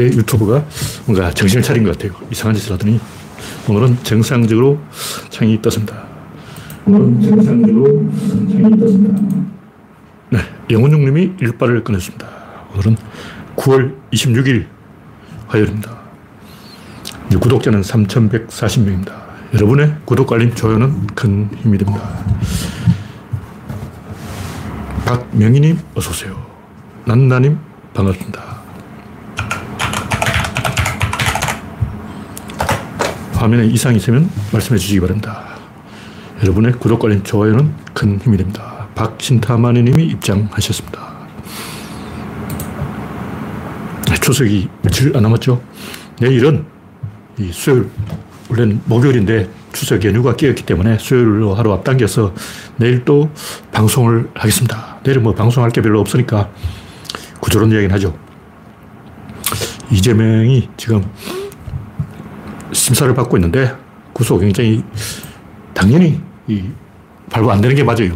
제 유튜브가 뭔가 정신을 차린 것 같아요. 이상한 짓을 하더니 오늘은 정상적으로 창이 떴습니다. 오늘은 정상적으로 창이 떴습니다. 네, 영훈용 님이 일발을 꺼냈습니다. 오늘은 9월 26일 화요일입니다. 구독자는 3,140명입니다. 여러분의 구독, 알림, 좋아요는 큰 힘이 됩니다. 박명희님, 어서오세요. 난나님, 반갑습니다. 화면에 이상이 있으면 말씀해 주시기 바랍니다. 여러분의 구독, 알림, 좋아요는 큰 힘이 됩니다. 박신타마니 님이 입장하셨습니다. 네, 추석이 며칠 안 남았죠? 내일은 이 수요일, 원래는 목요일인데 추석 연휴가 끼었기 때문에 수요일로 하루 앞당겨서 내일 또 방송을 하겠습니다. 내일은 뭐 방송할 게 별로 없으니까 구조론 이야기는 하죠. 이재명이 지금 심사를 받고 있는데 구속 굉장히 당연히 이 발부 안 되는 게 맞아요.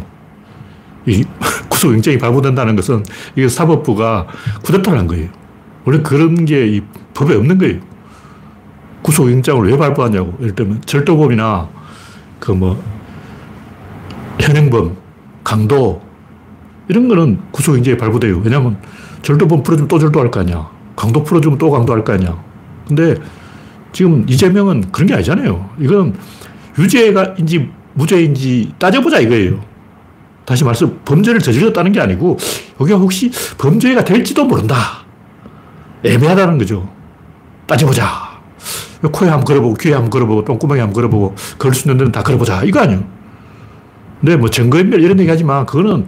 이 구속 영장이 발부된다는 것은 이게 사법부가 쿠데타를 한 거예요. 원래 그런 게 이 법에 없는 거예요. 구속 영장을 왜 발부하냐고. 예를 들면 절도범이나 그 뭐 현행범, 강도 이런 거는 구속 영장이 발부돼요. 왜냐하면 절도범 풀어주면 또 절도할 거 아니야. 강도 풀어주면 또 강도할 거 아니야. 근데 지금 이재명은 그런 게 아니잖아요. 이건 유죄가인지 무죄인지 따져보자 이거예요. 다시 말해서 범죄를 저질렀다는 게 아니고 여기가 혹시 범죄가 될지도 모른다. 애매하다는 거죠. 따져보자. 코에 한번 걸어보고 귀에 한번 걸어보고 똥구멍에 한번 걸어보고 걸을 수 있는 데는 다 걸어보자. 이거 아니에요. 근데 뭐 증거인멸 이런 얘기 하지만 그거는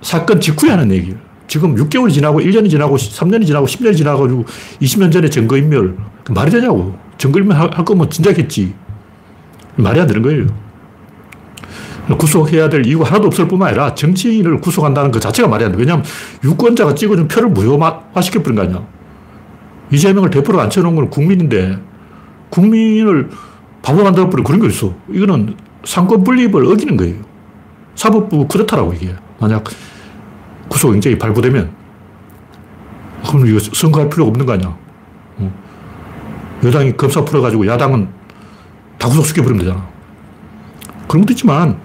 사건 직후에 하는 얘기예요. 지금 6개월이 지나고 1년이 지나고 3년이 지나고 10년이 지나가지고 20년 전에 증거인멸 말이 되냐고. 증거인멸 할, 할 거면 진작했지. 말이 안 되는 거예요. 구속해야 될 이유가 하나도 없을 뿐만 아니라 정치인을 구속한다는 것 자체가 말이 안 돼. 왜냐하면 유권자가 찍어준 표를 무효화시켜버린 거 아니야. 이재명을 대표로 앉혀놓은 건 국민인데 국민을 바보 만들어버린 그런 거 있어. 이거는 상권 분립을 어기는 거예요. 사법부 쿠데타라고 이게. 만약 구속영장이 발부되면 그럼 이거 선거할 필요가 없는 거 아니야. 어. 여당이 검사 풀어가지고 야당은 다 구속시켜버리면 되잖아. 그런 것도 있지만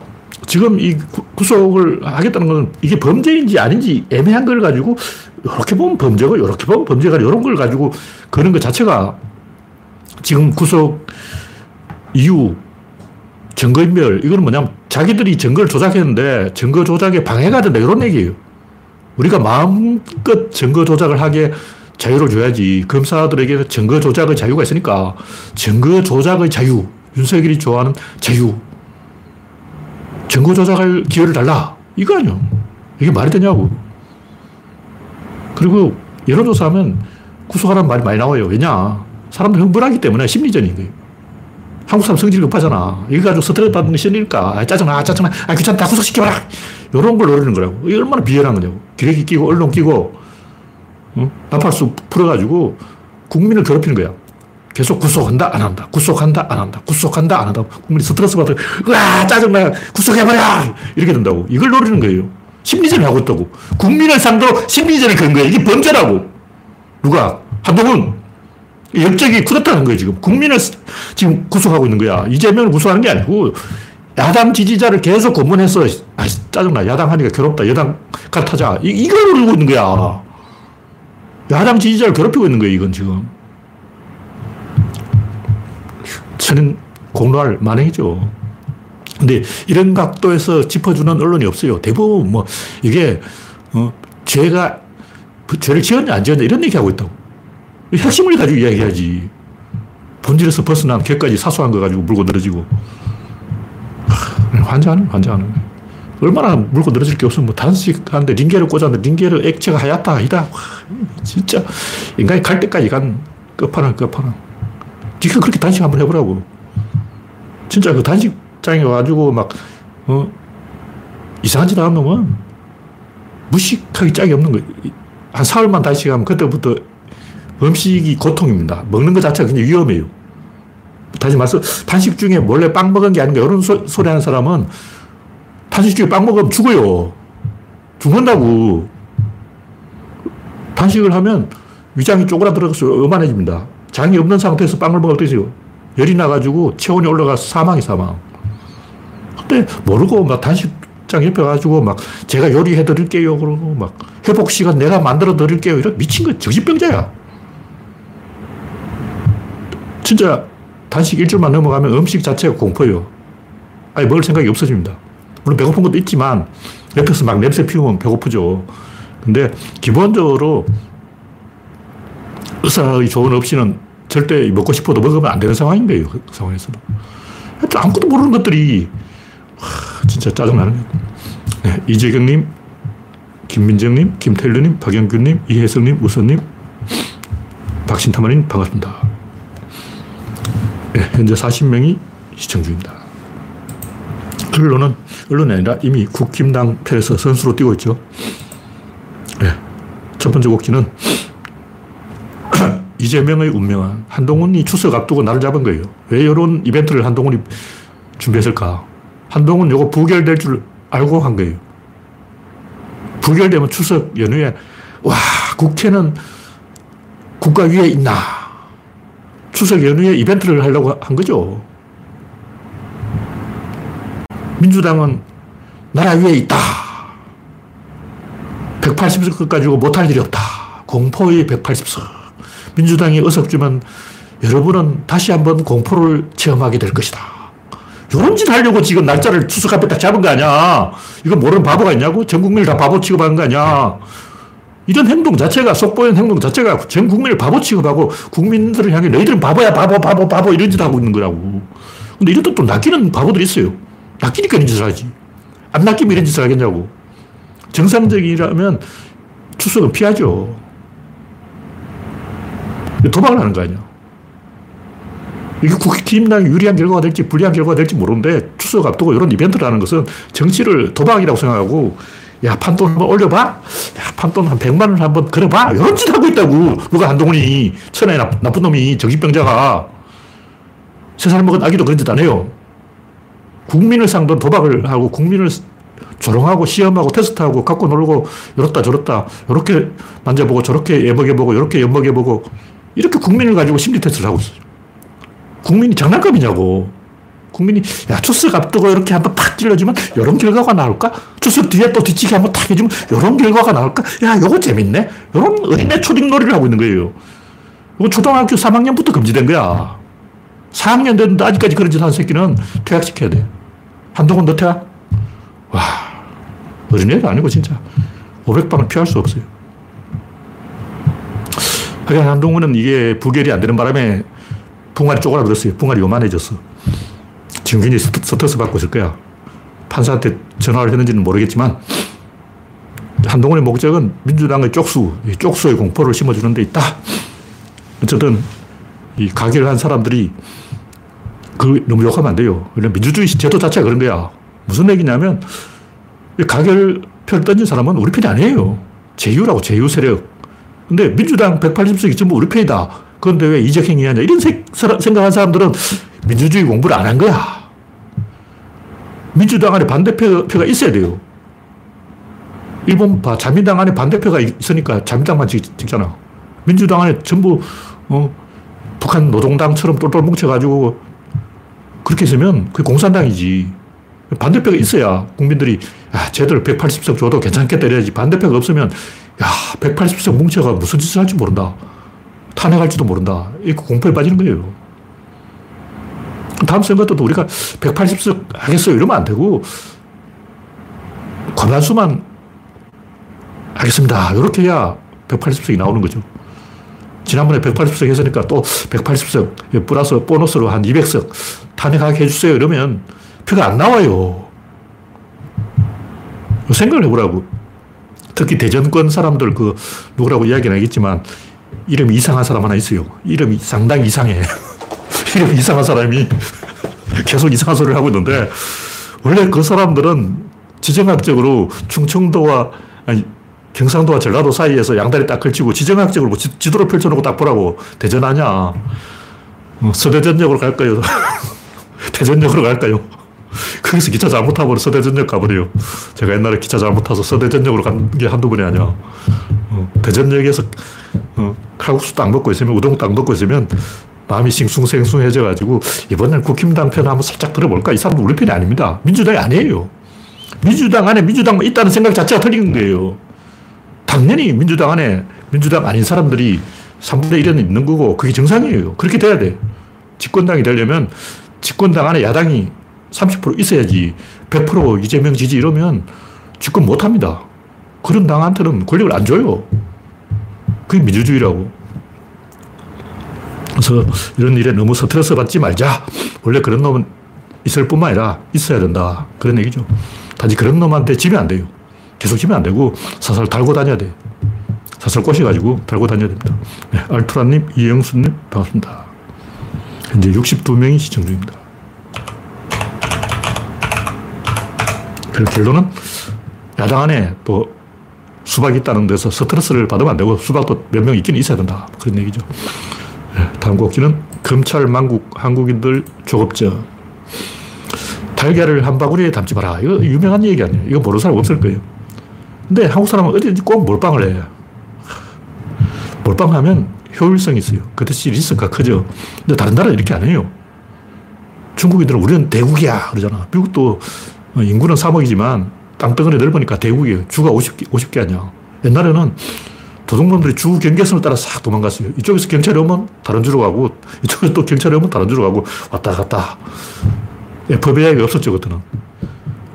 지금 이 구속을 하겠다는 건 이게 범죄인지 아닌지 애매한 걸 가지고 이렇게 보면 범죄고 이렇게 보면 범죄가 이런 걸 가지고 그런 것 자체가 지금 구속 이유 증거인멸 이거는 뭐냐면 자기들이 증거를 조작했는데 증거 조작에 방해가 된다 이런 얘기예요. 우리가 마음껏 증거 조작을 하게 자유를 줘야지. 검사들에게 증거 조작의 자유가 있으니까 증거 조작의 자유 윤석열이 좋아하는 자유 증거 조작할 기회를 달라. 이거 아니야. 이게 말이 되냐고. 그리고 여론조사하면 구속하라는 말이 많이 나와요. 왜냐? 사람들 흥분하기 때문에 심리전인 거예요 한국 사람 성질이 급하잖아. 이거 가지고 스트레스 받는 게 싫으니까. 아, 짜증나, 아, 짜증나. 아, 귀찮다. 구속시켜봐라. 이런 걸 노리는 거라고. 이게 얼마나 비열한 거냐고. 기레기 끼고, 언론 끼고, 응? 나팔수 풀어가지고 국민을 괴롭히는 거야. 계속 구속한다, 안 한다. 구속한다, 안 한다. 구속한다, 안 한다. 국민이 스트레스 받아. 으아, 짜증나. 구속해봐라. 이렇게 된다고. 이걸 노리는 거예요. 심리전을 하고 있다고. 국민을 상대로 심리전을 건 거야. 이게 범죄라고. 누가? 한동훈. 열정이 쿠데타는 거예요, 지금. 국민을 지금 구속하고 있는 거야. 이재명을 구속하는 게 아니고, 야당 지지자를 계속 고문해서, 아, 짜증나. 야당 하니까 괴롭다. 여당 갈타자. 이, 이걸 노리고 있는 거야. 야당 지지자를 괴롭히고 있는 거예요, 이건 지금. 저는 공로할 만행이죠. 근데 이런 각도에서 짚어주는 언론이 없어요. 대부분 뭐, 이게, 어, 죄가, 죄를 지었냐, 안 지었냐, 이런 얘기 하고 있다고. 핵심을 가지고 이야기해야지. 본질에서 벗어난 개까지 사소한 거 가지고 물고 늘어지고. 환장하네, 환장하네. 얼마나 물고 늘어질 게 없으면 뭐 단식 하는데 링게를 꽂았는데 링게를 액체가 하얗다, 아니다. 진짜 인간이 갈 때까지 간 끝판왕, 끝판왕. 니가 그렇게 단식 한번 해보라고. 진짜 그 단식장에 와가지고 막, 어, 이상한 짓 하는 놈은 무식하기 짝이 없는 거예요. 한 사흘만 단식하면 그때부터 음식이 고통입니다. 먹는 것 자체가 굉장히 위험해요. 다시 말해서 단식 중에 몰래 빵 먹은 게 아닌가 이런 소, 소리 하는 사람은 단식 중에 빵 먹으면 죽어요. 죽는다고. 단식을 하면 위장이 쪼그라들어서 요만해집니다. 장이 없는 상태에서 빵을 먹을 때요. 열이 나가지고 체온이 올라가서 사망이 사망. 그때 모르고 막 단식장 옆에 가지고 막 제가 요리해 드릴게요. 그러고 막 회복 시간 내가 만들어 드릴게요. 이런 미친 거 정신병자야. 진짜 단식 일주일만 넘어가면 음식 자체가 공포예요. 아니, 먹을 생각이 없어집니다. 물론 배고픈 것도 있지만 옆에서 막 냄새 피우면 배고프죠. 근데 기본적으로 의사의 조언 없이는 절대 먹고 싶어도 먹으면 안 되는 상황인 거예요. 그 상황에서는. 아무것도 모르는 것들이 와, 진짜 짜증나는 거예요. 네, 이재경님, 김민정님, 김태일님, 박영균님, 이혜성님, 우선님, 박신타마님 반갑습니다. 네, 현재 40명이 시청 중입니다. 언론은, 언론이 아니라 이미 국힘당 편에서 선수로 뛰고 있죠. 네, 첫 번째 곡지는 이재명의 운명은 한동훈이 추석 앞두고 나를 잡은 거예요. 왜 이런 이벤트를 한동훈이 준비했을까? 한동훈 요거 부결될 줄 알고 한 거예요. 부결되면 추석 연휴에 와 국회는 국가 위에 있나? 추석 연휴에 이벤트를 하려고 한 거죠. 민주당은 나라 위에 있다. 180석 가지고 못할 일이 없다. 공포의 180석. 민주당이 어석주면 여러분은 다시 한번 공포를 체험하게 될 것이다. 이런 짓 하려고 지금 날짜를 추석 앞에 딱 잡은 거 아니야. 이거 모르는 바보가 있냐고? 전 국민을 다 바보 취급하는 거 아니야. 이런 행동 자체가, 속보연 행동 자체가 전 국민을 바보 취급하고 국민들을 향해 너희들은 바보야, 바보, 바보, 바보 이런 짓 하고 있는 거라고. 근데 이런 또 낚이는 바보들이 있어요. 낚이니까 이런 짓을 하지. 안 낚이면 이런 짓을 하겠냐고. 정상적이라면 추석은 피하죠. 도박을 하는 거 아니야. 이게 국힘당이 유리한 결과가 될지 불리한 결과가 될지 모르는데 추석 앞두고 이런 이벤트를 하는 것은 정치를 도박이라고 생각하고 야, 판돈 한번 올려봐? 야, 판돈 한 100만 원 한번 걸어봐? 이런 짓 하고 있다고. 누가 한동훈이, 천하의 나, 나쁜 놈이, 정신병자가. 세살 먹은 아기도 그런 짓 안 해요. 국민을 상대로 도박을 하고, 국민을 조롱하고, 시험하고, 테스트하고, 갖고 놀고, 이렇다 저렇다, 이렇게 만져보고, 저렇게 예먹여보고, 이렇게 엿먹여보고, 이렇게 국민을 가지고 심리 테스트를 하고 있어요. 국민이 장난감이냐고. 국민이 야 추석 앞두고 이렇게 한번 팍 찔러주면 이런 결과가 나올까? 추석 뒤에 또 뒤치기 한번 탁 해주면 이런 결과가 나올까? 야 요거 재밌네. 이런 어린애 초딩 놀이를 하고 있는 거예요. 이거 초등학교 3학년부터 금지된 거야. 4학년 됐는데 아직까지 그런 짓 하는 새끼는 퇴학시켜야 돼. 한동훈 너 퇴학? 와 어린애도 아니고 진짜 500방을 피할 수 없어요. 하여간 한동훈은 이게 부결이 안 되는 바람에 붕알이 쪼그라들었어요. 붕알이 요만해졌어. 지금 굉장히 스트레스 받고 있을 거야. 판사한테 전화를 했는지는 모르겠지만 한동훈의 목적은 민주당의 쪽수, 쪽수의 공포를 심어주는 데 있다. 어쨌든 이 가결을 한 사람들이 그 너무 욕하면 안 돼요. 민주주의 제도 자체가 그런 거야. 무슨 얘기냐면 가결 표를 던진 사람은 우리 편이 아니에요. 제유라고 제유 세력. 근데 민주당 180석이 전부 우리 편이다. 그런데 왜 이적행위 하냐. 이런 생각한 사람들은 민주주의 공부를 안 한 거야. 민주당 안에 반대표가 있어야 돼요. 일본 봐. 자민당 안에 반대표가 있으니까 자민당만 찍잖아. 민주당 안에 전부, 어, 북한 노동당처럼 똘똘 뭉쳐가지고 그렇게 있으면 그게 공산당이지. 반대표가 있어야 국민들이, 야, 쟤들 180석 줘도 괜찮겠다 이래야지. 반대표가 없으면, 야, 180석 뭉쳐가 무슨 짓을 할지 모른다. 탄핵할지도 모른다. 이거 공포에 빠지는 거예요. 다음 선거 때도 우리가 180석 하겠어요. 이러면 안 되고, 과반수만 하겠습니다. 이렇게 해야 180석이 나오는 거죠. 지난번에 180석 했으니까 또 180석 플러스 보너스로 한 200석 탄핵하게 해주세요. 이러면 표가 안 나와요. 생각을 해보라고. 특히 대전권 사람들 그 누구라고 이야기는 하겠지만 이름이 이상한 사람 하나 있어요. 이름이 상당히 이상해. 이름 이상한 사람이 계속 이상한 소리를 하고 있는데, 원래 그 사람들은 지정학적으로 충청도와, 아니, 경상도와 전라도 사이에서 양다리 딱 걸치고 지정학적으로 뭐 지, 도를 펼쳐놓고 딱 보라고 대전하냐. 어, 서대전역으로 갈까요? 대전역으로 갈까요? 거기서 기차 잘못 타버려 서대전역 가버려요. 제가 옛날에 기차 잘못 타서 서대전역으로 간 게 한두 번이 아니야. 어, 대전역에서 어, 칼국수 딱 먹고 있으면, 우동 딱 먹고 있으면 마음이 싱숭생숭해져가지고 이번엔 국힘당 편 한번 살짝 들어볼까? 이 사람은 우리 편이 아닙니다. 민주당이 아니에요. 민주당 안에 민주당만 있다는 생각 자체가 틀린 거예요. 당연히 민주당 안에 민주당 아닌 사람들이 3분의 1은 있는 거고 그게 정상이에요. 그렇게 돼야 돼. 집권당이 되려면 집권당 안에 야당이 30% 있어야지 100% 이재명 지지 이러면 집권 못 합니다. 그런 당한테는 권력을 안 줘요. 그게 민주주의라고. 그래서 이런 일에 너무 스트레스 받지 말자. 원래 그런 놈은 있을 뿐만 아니라 있어야 된다. 그런 얘기죠. 단지 그런 놈한테 지면 안 돼요. 계속 지면 안 되고 사설 달고 다녀야 돼. 사설 꼬셔가지고 달고 다녀야 됩니다. 네, 알투라님, 이영수님, 반갑습니다. 현재 62명이 시청 중입니다. 그 결론은 야당 안에 또 수박이 있다는 데서 스트레스를 받으면 안 되고 수박도 몇 명 있긴 있어야 된다. 그런 얘기죠. 네, 다음 곡기는 검찰 망국 한국인들 조급전. 달걀을 한 바구니에 담지 마라. 이거 유명한 얘기 아니에요. 이거 모르는 사람 없을 거예요. 근데 한국 사람은 어디든지 꼭 몰빵을 해. 몰빵하면 효율성이 있어요. 그 대신 리스크가 크죠. 근데 다른 나라는 이렇게 안 해요. 중국인들은 우리는 대국이야. 그러잖아. 미국도 인구는 3억이지만 땅덩어리 넓으니까 대국이에요. 주가 50개, 50개 아니야. 옛날에는 도둑놈들이 주 경계선을 따라 싹 도망갔어요. 이쪽에서 경찰이 오면 다른 주로 가고, 이쪽에서 또 경찰이 오면 다른 주로 가고, 왔다 갔다. FBI가 없었죠, 그때는.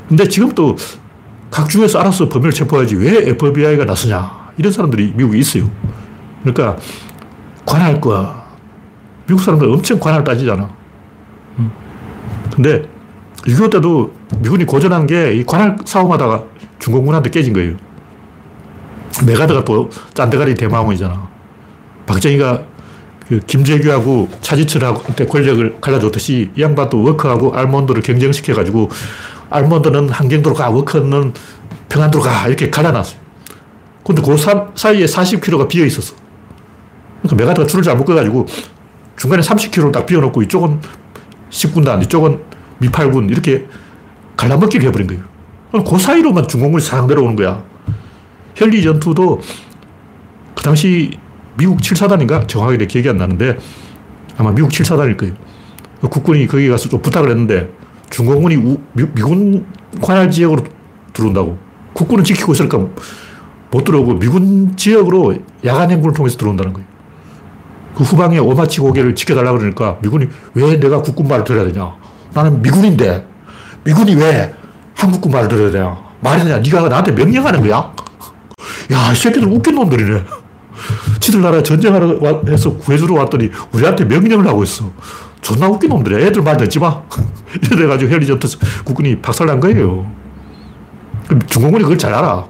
근데 지금 또 각 주에서 알아서 범인을 체포하지 왜 FBI가 나서냐. 이런 사람들이 미국에 있어요. 그러니까 관할 거야. 미국 사람들 엄청 관할 따지잖아. 근데 6.25 때도 미군이 고전한 게 이 관할 싸움하다가 중공군한테 깨진 거예요. 메가드가 또 짠대가리 대마왕이잖아. 박정희가 그 김재규하고 차지철한테 권력을 갈라줬듯이 이 양반도 워커하고 알몬드를 경쟁시켜가지고 알몬드는 함경도로 가, 워커는 평안도로 가 이렇게 갈라놨어요. 근데 그 사이에 40km가 비어 있었어. 그러니까 맥아더가 줄을 잘 묶어가지고 중간에 30km 딱 비워놓고 이쪽은 10군단, 이쪽은 미8군 이렇게 갈라먹기를 해버린 거예요. 그 사이로만 중공군이 상 내려오는 거야. 헬리 전투도 그 당시 미국 7사단인가? 정확하게 기억이 안 나는데 아마 미국 7사단일 거예요. 그 국군이 거기 가서 좀 부탁을 했는데 중공군이 우, 미, 군 관할 지역으로 들어온다고. 국군은 지키고 있을까 못 들어오고 미군 지역으로 야간 행군을 통해서 들어온다는 거예요. 그 후방에 오마치 고개를 지켜달라 그러니까 미군이 왜 내가 국군 말을 들어야 되냐. 나는 미군인데 미군이 왜 한국군 말을 들어야 되냐. 말이 되냐. 네가 나한테 명령하는 거야? 야, 이 새끼들 웃긴 놈들이네. 지들 나라 전쟁하러 해서 구해주러 왔더니 우리한테 명령을 하고 있어. 존나 웃긴 놈들이야. 애들 말 듣지 마. 이래가지고 헬리전트 국군이 박살난 거예요. 중공군이 그걸 잘 알아.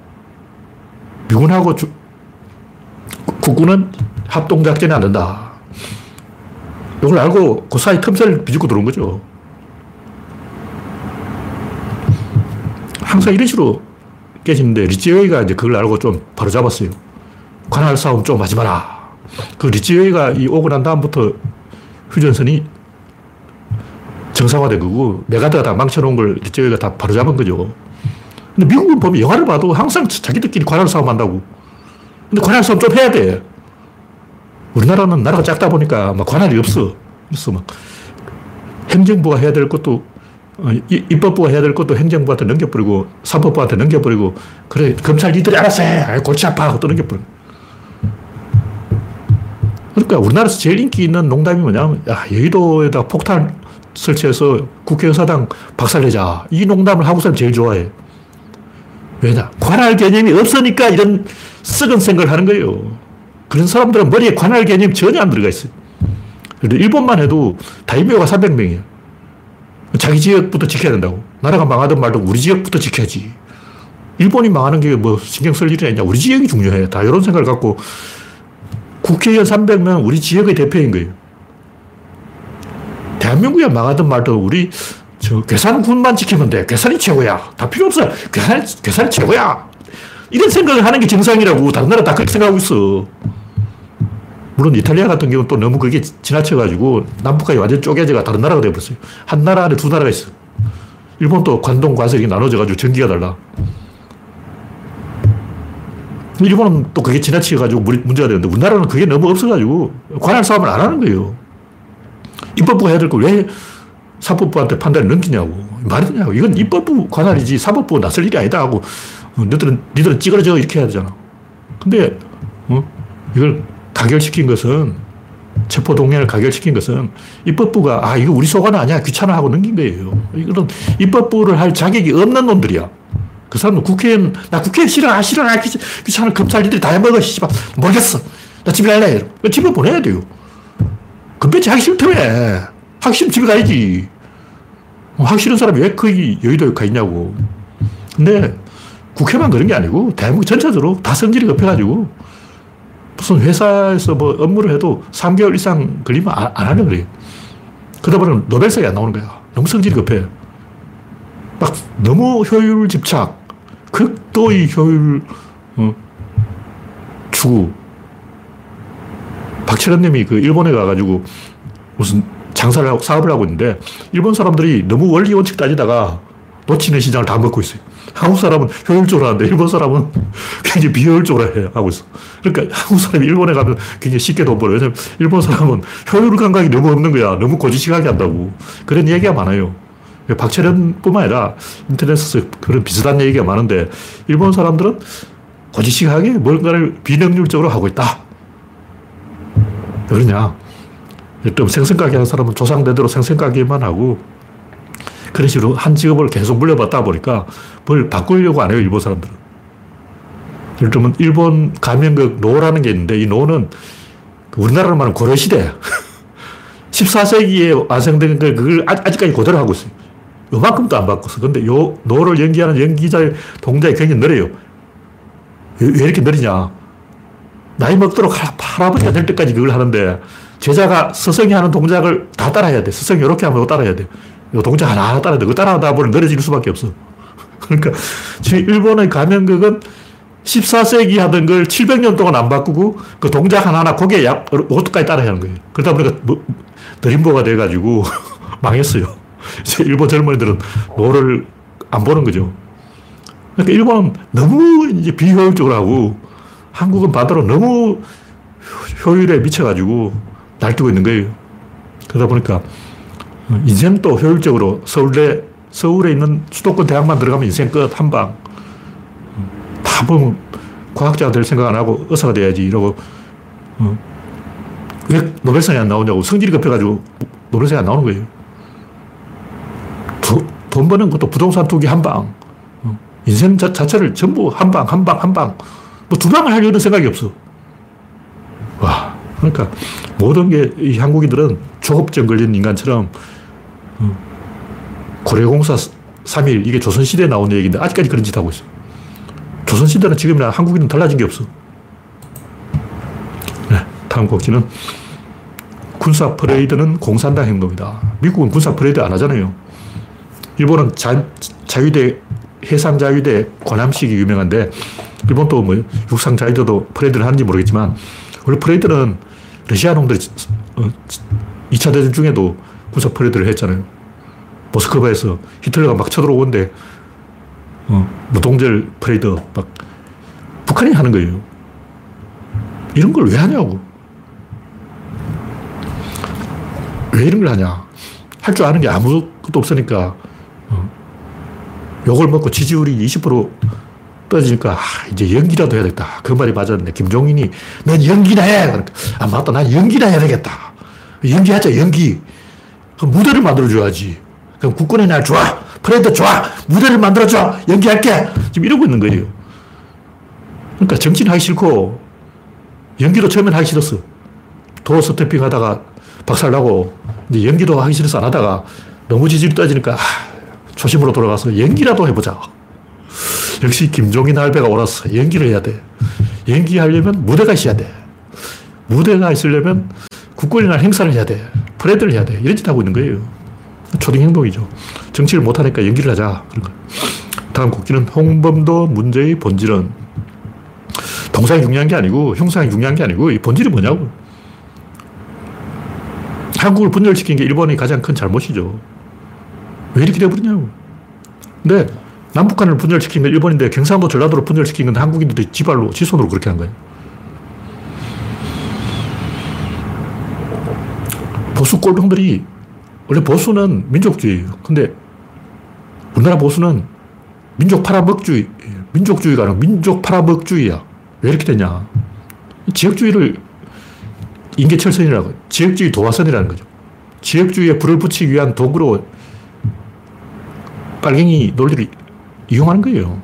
미군하고 주, 국군은 합동작전이 안 된다. 이걸 알고 그 사이 틈새를 비집고 들어온 거죠. 항상 이런 식으로 깨지는데 리치웨이가 이제 그걸 알고 좀 바로 잡았어요. 관할 싸움 좀 하지 마라. 그 리치웨이가 이 오고 난 다음부터 휴전선이 정상화된 거고 맥아더가 다 망쳐놓은 걸 리치웨이가 다 바로 잡은 거죠. 근데 미국은 보면 영화를 봐도 항상 자기들끼리 관할 싸움 한다고. 근데 관할 싸움 좀 해야 돼. 우리나라는 나라가 작다 보니까 막 관할이 없어. 그래서 막 행정부가 해야 될 것도 어, 입법부가 해야 될 것도 행정부한테 넘겨버리고 사법부한테 넘겨버리고 그래 검찰 니들이 알아서 해. 골치 아파 하고 또 넘겨버리고 그러니까 우리나라에서 제일 인기 있는 농담이 뭐냐면 야 여의도에다 폭탄 설치해서 국회의사당 박살내자. 이 농담을 한국 사람 제일 좋아해. 왜냐? 관할 개념이 없으니까 이런 썩은 생각을 하는 거예요. 그런 사람들은 머리에 관할 개념 전혀 안 들어가 있어요. 일본만 해도 다이묘가 300명이에요 자기 지역부터 지켜야 된다고. 나라가 망하든 말든 우리 지역부터 지켜야지. 일본이 망하는 게 뭐 신경 쓸 일이 아니냐. 우리 지역이 중요해. 다 이런 생각을 갖고 국회의원 300명 우리 지역의 대표인 거예요. 대한민국이 망하든 말든 우리 저 괴산군만 지키면 돼. 괴산이 최고야. 다 필요 없어. 괴산, 괴산이 최고야. 이런 생각을 하는 게 정상이라고. 다른 나라 다 그렇게 생각하고 있어. 물론 이탈리아 같은 경우는 또 너무 그게 지나쳐가지고 남북한이 완전 쪼개져가 다른 나라가 되어버렸어요. 한 나라 안에 두 나라가 있어. 일본도 관동, 관서 이렇게 나눠져가지고 전기가 달라. 일본은 또 그게 지나치게가지고 문제가 되는데 우리나라는 그게 너무 없어가지고 관할 싸움을 안 하는 거예요. 입법부가 해야 될 걸 왜 사법부한테 판단을 넘기냐고. 말이 되냐고. 이건 입법부 관할이지 사법부가 나설 일이 아니다 하고 어, 너희들은, 니들은 찌그러져 이렇게 해야 되잖아. 근데, 어? 이걸 가결시킨 것은 체포 동의안을 가결시킨 것은 입법부가 아 이거 우리 소관 아니야 귀찮아 하고 넘긴 거예요. 이거는 입법부를 할 자격이 없는 놈들이야. 그 사람은 국회의원 나 국회 싫어 아 싫어 아 귀찮아 검찰들이 다 해먹어 씨발 모르겠어 나 집에 갈래 집에 보내야 돼요. 금배지 하기 싫다며 하기 싫으면 집에 가야지. 하기 싫은 사람이 왜 거기 여의도에 가 있냐고. 근데 국회만 그런 게 아니고 대한민국 전체적으로 다 성질이 급해가지고 무슨 회사에서 뭐 업무를 해도 3개월 이상 걸리면 안, 안 하려 그래요. 그러다 보면 노벨상이 안 나오는 거야. 너무 성질이 급해. 막 너무 효율 집착, 극도의 효율 어, 추구. 박철현 님이 그 일본에 가가지고 무슨 장사를 하고 사업을 하고 있는데 일본 사람들이 너무 원리 원칙 따지다가 놓치는 시장을 다 먹고 있어요. 한국 사람은 효율적으로 하는데 일본 사람은 굉장히 비효율적으로 해, 하고 있어. 그러니까 한국 사람이 일본에 가면 굉장히 쉽게 돈 벌어요. 왜냐면 일본 사람은 효율 감각이 너무 없는 거야. 너무 고지식하게 한다고. 그런 얘기가 많아요. 박철현 뿐만 아니라 인터넷에서 그런 비슷한 얘기가 많은데 일본 사람들은 고지식하게 뭔가를 비능률적으로 하고 있다. 왜 그러냐. 좀 생선가게 하는 사람은 조상대대로 생선가게만 하고 그런 식으로 한 직업을 계속 물려받다 보니까 뭘 바꾸려고 안 해요, 일본 사람들은. 예를 들면, 일본 가면극 노라는 게 있는데, 이 노는 우리나라로 말하면 고려시대. 14세기에 완성된 걸 그걸 아직까지 그대로 하고 있어요. 요만큼도 안 바꿨어. 근데 요 노를 연기하는 연기자의 동작이 굉장히 느려요. 왜, 왜 이렇게 느리냐. 나이 먹도록 할아버지가 될 때까지 그걸 하는데, 제자가 스승이 하는 동작을 다 따라해야 돼. 스승이 이렇게 하면 따라해야 돼. 이 동작 하나 따라야 돼. 그 따라하다 보면 느려질 수밖에 없어. 그러니까 지금 일본의 가면극은 14세기 하던 걸 700년 동안 안 바꾸고 그 동작 하나하나 거기에 약, 이것까지 따라야 하는 거예요. 그러다 보니까 뭐, 느림보가 돼가지고 망했어요. 이제 일본 젊은이들은 노를 안 보는 거죠. 그러니까 일본은 너무 이제 비효율적으로 하고 한국은 반대로 너무 효율에 미쳐가지고 날뛰고 있는 거예요. 그러다 보니까 인생도 효율적으로 서울대, 서울에 있는 수도권 대학만 들어가면 인생 끝, 한 방. 다 보면 과학자가 될 생각 안 하고 의사가 돼야지 이러고, 어. 왜 노벨상이 안 나오냐고 성질이 급해가지고 노벨상이 안 나오는 거예요. 도, 돈 버는 것도 부동산 투기 한 방. 어. 인생 자, 자체를 전부 한 방, 한 방, 한 방. 뭐 두 방을 하려는 생각이 없어. 와. 그러니까 모든 게 이 한국인들은 조급증 걸린 인간처럼 고려공사 3일, 이게 조선시대에 나온 얘기인데 아직까지 그런 짓 하고 있어. 조선시대는 지금이랑 한국인은 달라진 게 없어. 네, 다음 꼭지는 군사 퍼레이드는 공산당 행동이다. 미국은 군사 퍼레이드 안 하잖아요. 일본은 자, 자위대, 해상 자위대 관함식이 유명한데, 일본도 뭐 육상 자위대도 퍼레이드를 하는지 모르겠지만, 원래 퍼레이드는 러시아 놈들이 2차 어, 대전 중에도 군사 퍼레이드를 했잖아요. 모스크바에서 히틀러가 막 쳐들어오는데, 어, 노동절 퍼레이드 막 북한이 하는 거예요. 이런 걸 왜 하냐고. 왜 이런 걸 하냐. 할 줄 아는 게 아무것도 없으니까, 어, 욕을 먹고 지지율이 20% 떨어지니까, 아, 이제 연기라도 해야겠다. 그 말이 맞았는데, 김종인이, 넌 연기나 해! 그러니까, 아, 맞다. 난 연기나 해야 되겠다. 연기하자, 연기. 그 무대를 만들어줘야지. 그럼 국군의 날 좋아. 퍼레이드 좋아. 무대를 만들어줘. 연기할게. 지금 이러고 있는 거예요. 그러니까 정치는 하기 싫고, 연기도 처음엔 하기 싫었어. 도어스테핑 하다가 박살나고, 이제 연기도 하기 싫어서 안 하다가 너무 지지율 빠지니까, 아, 초심으로 돌아가서 연기라도 해보자. 역시 김종인 할배가 옳았어. 연기를 해야 돼. 연기하려면 무대가 있어야 돼. 무대가 있으려면 국군이나 행사를 해야 돼. 프레드를 해야 돼. 이런 짓 하고 있는 거예요. 초딩 행동이죠. 정치를 못하니까 연기를 하자. 그런 거. 다음 국기는 홍범도 문제의 본질은 동상이 중요한 게 아니고 형상이 중요한 게 아니고 이 본질이 뭐냐고. 한국을 분열시킨 게 일본의 가장 큰 잘못이죠. 왜 이렇게 돼버리냐고. 근데 남북한을 분열시킨 건 일본인데 경상도 전라도로 분열시킨 건 한국인들이 지발로, 지손으로 그렇게 한 거예요. 보수 꼴병들이 원래 보수는 민족주의예요. 근데 우리나라 보수는 민족 팔아먹주의, 민족주의가 아니라 민족 팔아먹주의야. 왜 이렇게 되냐. 지역주의를 인계철선이라고, 지역주의 도화선이라는 거죠. 지역주의에 불을 붙이기 위한 도구로 빨갱이 논리를 이용하는 거예요.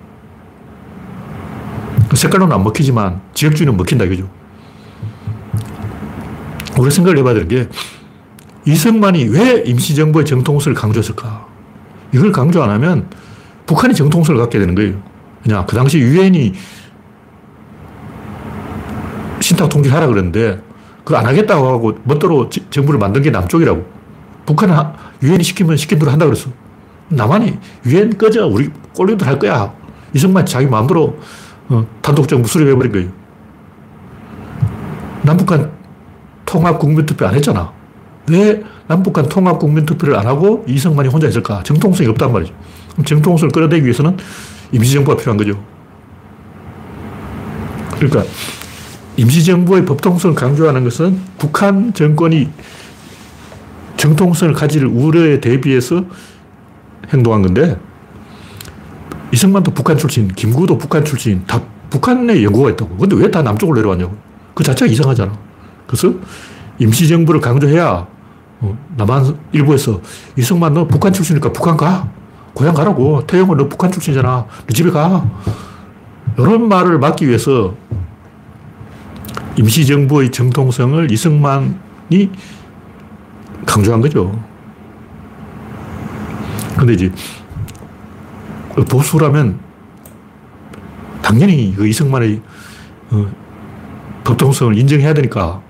그 색깔로는 안 먹히지만 지역주의는 먹힌다 이거죠. 우리 생각을 해봐야 되는 게 이승만이 왜 임시정부의 정통성을 강조했을까? 이걸 강조 안 하면 북한이 정통성을 갖게 되는 거예요. 그냥 그 당시 유엔이 신탁 통제하라 그랬는데 그거 안 하겠다고 하고 멋대로 정부를 만든 게 남쪽이라고. 북한은 유엔이 시키면 시킨 대로 한다 그랬어. 남한이 유엔 꺼져. 우리 꼴리들 할 거야. 이승만 자기 마음대로 어, 단독 정부 수립해버린 거예요. 남북한 통합 국민투표 안 했잖아. 왜 남북한 통합 국민 투표를 안 하고 이승만이 혼자 했을까? 정통성이 없단 말이죠. 그럼 정통성을 끌어내기 위해서는 임시정부가 필요한 거죠. 그러니까 임시정부의 법통성을 강조하는 것은 북한 정권이 정통성을 가질 우려에 대비해서 행동한 건데 이승만도 북한 출신, 김구도 북한 출신, 다 북한에 연구가 있다고. 근데 왜 다 남쪽으로 내려왔냐고. 그 자체가 이상하잖아. 그래서 임시정부를 강조해야 어, 남한 일부에서 이승만 너 북한 출신이니까 북한 가. 고향 가라고. 태영은 너 북한 출신이잖아. 너 집에 가. 이런 말을 막기 위해서 임시정부의 정통성을 이승만이 강조한 거죠. 근데 이제 보수라면 당연히 그 이승만의 어, 법통성을 인정해야 되니까 어,